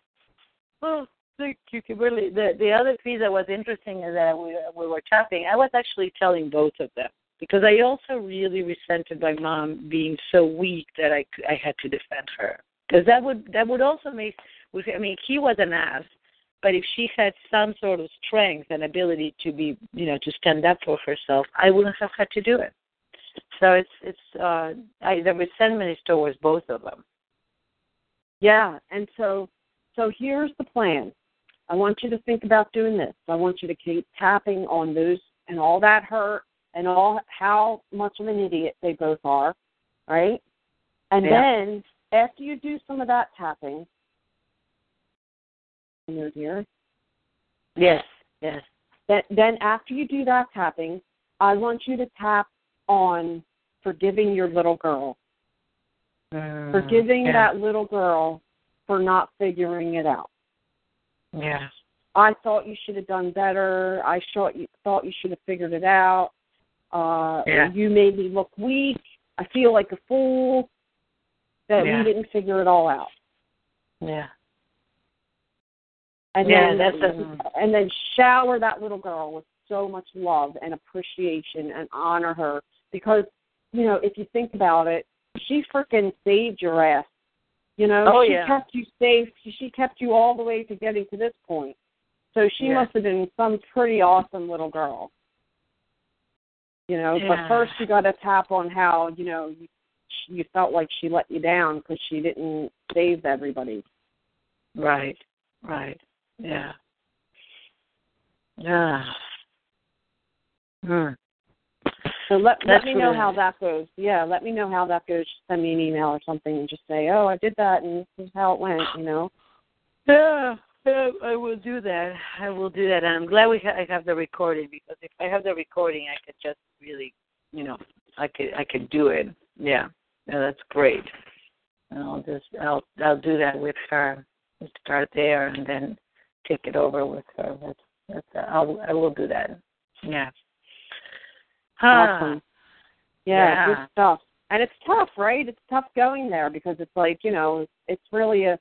[SPEAKER 2] Oh, think you can really. The the other piece that was interesting is that we we were tapping. I was actually telling both of them because I also really resented my mom being so weak that I c- I had to defend her because that would that would also make. I mean, he was an ass, but if she had some sort of strength and ability to be, you know, to stand up for herself, I wouldn't have had to do it. So it's it's uh I, the resentment is towards both of them.
[SPEAKER 1] Yeah, and so so here's the plan. I want you to think about doing this. I want you to keep tapping on those and all that hurt and all how much of an idiot they both are, right? And
[SPEAKER 2] Yeah.
[SPEAKER 1] then after you do some of that tapping, you dear,
[SPEAKER 2] Yes, yes.
[SPEAKER 1] then then after you do that tapping, I want you to tap on forgiving your little girl. Forgiving
[SPEAKER 2] yeah.
[SPEAKER 1] that little girl for not figuring it out.
[SPEAKER 2] Yeah.
[SPEAKER 1] I thought you should have done better. I thought you thought you should have figured it out. Uh
[SPEAKER 2] Yeah.
[SPEAKER 1] you made me look weak. I feel like a fool that
[SPEAKER 2] Yeah.
[SPEAKER 1] we didn't figure it all out.
[SPEAKER 2] Yeah.
[SPEAKER 1] And
[SPEAKER 2] Yeah,
[SPEAKER 1] then
[SPEAKER 2] that's a-
[SPEAKER 1] and then shower that little girl with so much love and appreciation and honor her because you know, if you think about it, she freaking saved your ass. You know,
[SPEAKER 2] Oh,
[SPEAKER 1] she
[SPEAKER 2] yeah.
[SPEAKER 1] kept you safe. She, she kept you all the way to getting to this point. So she
[SPEAKER 2] Yeah.
[SPEAKER 1] must have been some pretty awesome little girl. You know,
[SPEAKER 2] Yeah.
[SPEAKER 1] but first you got to tap on how you know you, you felt like she let you down because she didn't save everybody.
[SPEAKER 2] Right. Right. Yeah. Yeah. Hmm.
[SPEAKER 1] So let let me know how that goes. Yeah, let me know how that goes. Just send me an email or something and just say, oh, I did that and this is how it went. You know.
[SPEAKER 2] Yeah. Yeah, I will do that. I will do that. And I'm glad we ha- I have the recording because if I have the recording, I could just really, you know, I could I could do it. Yeah, yeah, that's great. And I'll just I'll I'll do that with her. We'll Start there and then take it over with her. That's that's I'll I will do that. Yeah.
[SPEAKER 1] Awesome. Yeah,
[SPEAKER 2] Yeah.
[SPEAKER 1] good stuff. And it's tough, right? It's tough going there because it's like you know, it's really a,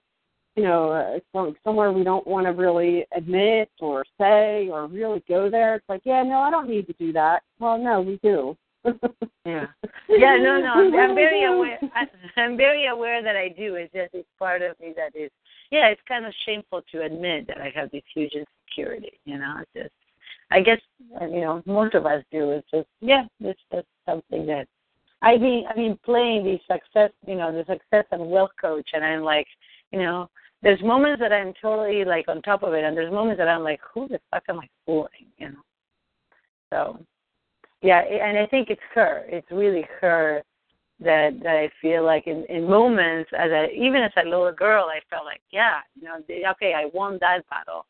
[SPEAKER 1] you know, it's some- somewhere we don't want to really admit or say or really go there. It's like, yeah, no, I don't need to do that. Well, no, we do.
[SPEAKER 2] Yeah. Yeah, no, no. I'm, I'm very aware. I, I'm very aware that I do. It's just it's part of me that is yeah, it's kind of shameful to admit that I have this huge insecurity. You know, it's just I guess uh, you know most of us do. It's just yeah, it's just something that I mean I mean playing the success you know the success and wealth coach, and I'm like you know there's moments that I'm totally like on top of it, and there's moments that I'm like who the fuck am I fooling? You know, so yeah, and I think it's her. It's really her that that I feel like in in moments as a even as a little girl, I felt like yeah, you know, okay, I won that battle.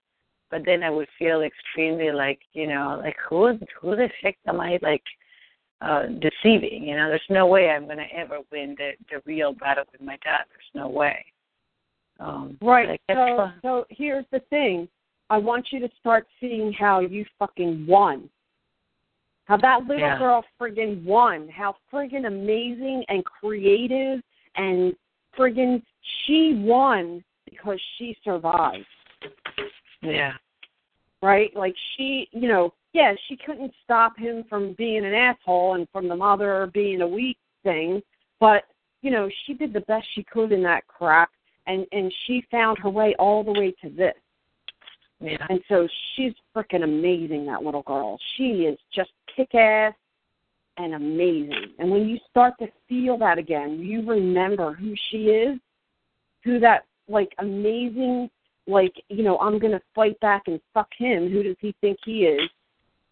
[SPEAKER 2] But then I would feel extremely like you know like who who the heck am I like uh deceiving? You know there's no way I'm going to ever win the the real battle with my dad. There's no way. Um
[SPEAKER 1] right so so here's the thing. I want you to start seeing how you fucking won how that little
[SPEAKER 2] yeah.
[SPEAKER 1] girl friggin' won how friggin' amazing and creative and friggin' she won because she survived
[SPEAKER 2] yeah.
[SPEAKER 1] Right? Like she, you know, yeah, she couldn't stop him from being an asshole and from the mother being a weak thing, but you know, she did the best she could in that crap and and she found her way all the way to this.
[SPEAKER 2] Yeah.
[SPEAKER 1] And so she's freaking amazing, that little girl. She is just kick ass and amazing. And when you start to feel that again, you remember who she is, who that like amazing like you know i'm going to fight back and fuck him who does he think he is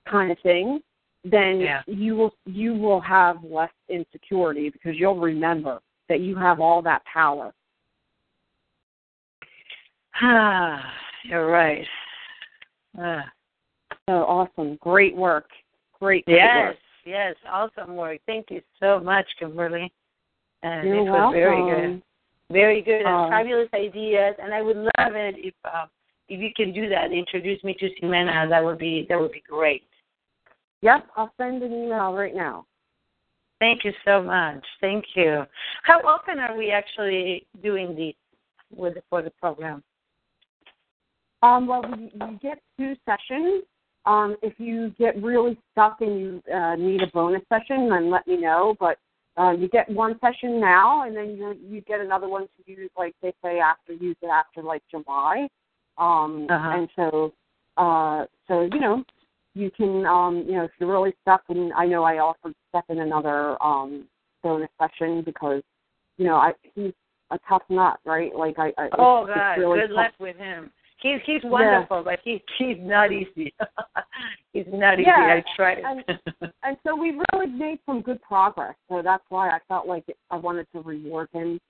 [SPEAKER 1] kind of thing then
[SPEAKER 2] yeah.
[SPEAKER 1] you will you will have less insecurity because you'll remember that you have all that power
[SPEAKER 2] ah you're right ah.
[SPEAKER 1] so awesome great work great, great
[SPEAKER 2] yes
[SPEAKER 1] work.
[SPEAKER 2] yes awesome work thank you so much kimberly and
[SPEAKER 1] You're
[SPEAKER 2] it was
[SPEAKER 1] welcome.
[SPEAKER 2] very good very good and
[SPEAKER 1] Uh,
[SPEAKER 2] fabulous ideas, and I would love it if uh, if you can do that. Introduce me to Ximena. That would be that would be great.
[SPEAKER 1] Yep, I'll send an email right now.
[SPEAKER 2] Thank you so much. Thank you. How often are we actually doing this with for the program?
[SPEAKER 1] Um, well, you, you get two sessions. Um, if you get really stuck and you uh, need a bonus session, then let me know. But uh, you get one session now, and then you you get another one to use, like they say, after use it after like July. Um,
[SPEAKER 2] Uh-huh.
[SPEAKER 1] And so, uh, so you know, you can, um, you know, if you're really stuck, and I know I offered Stefan another um, bonus session because, you know, I he's a tough nut, right? Like I, I
[SPEAKER 2] Oh God,
[SPEAKER 1] really
[SPEAKER 2] good
[SPEAKER 1] tough.
[SPEAKER 2] luck with him. He's he's wonderful, but he's he's not easy. he's not easy.
[SPEAKER 1] Yeah,
[SPEAKER 2] I tried.
[SPEAKER 1] and- and so we really made some good progress. So that's why I felt like I wanted to reward him,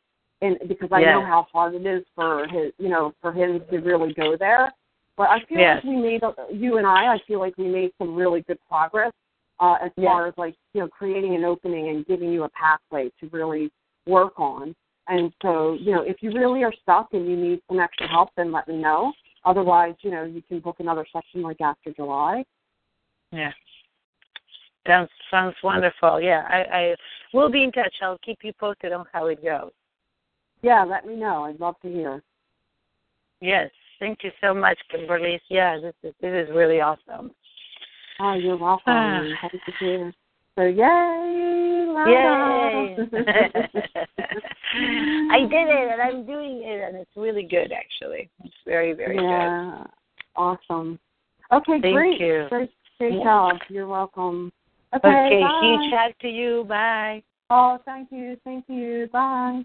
[SPEAKER 1] and because I know how hard it is for his, you know, for him to really go there. But I feel
[SPEAKER 2] Yes.
[SPEAKER 1] like we made you and I. I feel like we made some really good progress uh, as
[SPEAKER 2] Yes.
[SPEAKER 1] far as like you know creating an opening and giving you a pathway to really work on. And so you know if you really are stuck and you need some extra help, then let me know. Otherwise, you know you can book another session like after July.
[SPEAKER 2] Yeah. Sounds sounds wonderful. Yeah, I, I will be in touch. I'll keep you posted on how it goes.
[SPEAKER 1] Yeah, let me know. I'd love to hear.
[SPEAKER 2] Yes. Thank you so much, Kimberly. Yeah, this is this is really awesome.
[SPEAKER 1] Oh, you're welcome.
[SPEAKER 2] Ah.
[SPEAKER 1] Happy to hear. So yay!
[SPEAKER 2] Yay! I did it and I'm doing it and it's really good actually. It's very, very good.
[SPEAKER 1] yeah, awesome. Okay,
[SPEAKER 2] Thank
[SPEAKER 1] great.
[SPEAKER 2] you.
[SPEAKER 1] Great, great
[SPEAKER 2] Yeah.
[SPEAKER 1] job. You're welcome. Okay,
[SPEAKER 2] Okay,
[SPEAKER 1] bye.
[SPEAKER 2] huge hug to you. Bye.
[SPEAKER 1] Oh, thank you, thank you. Bye.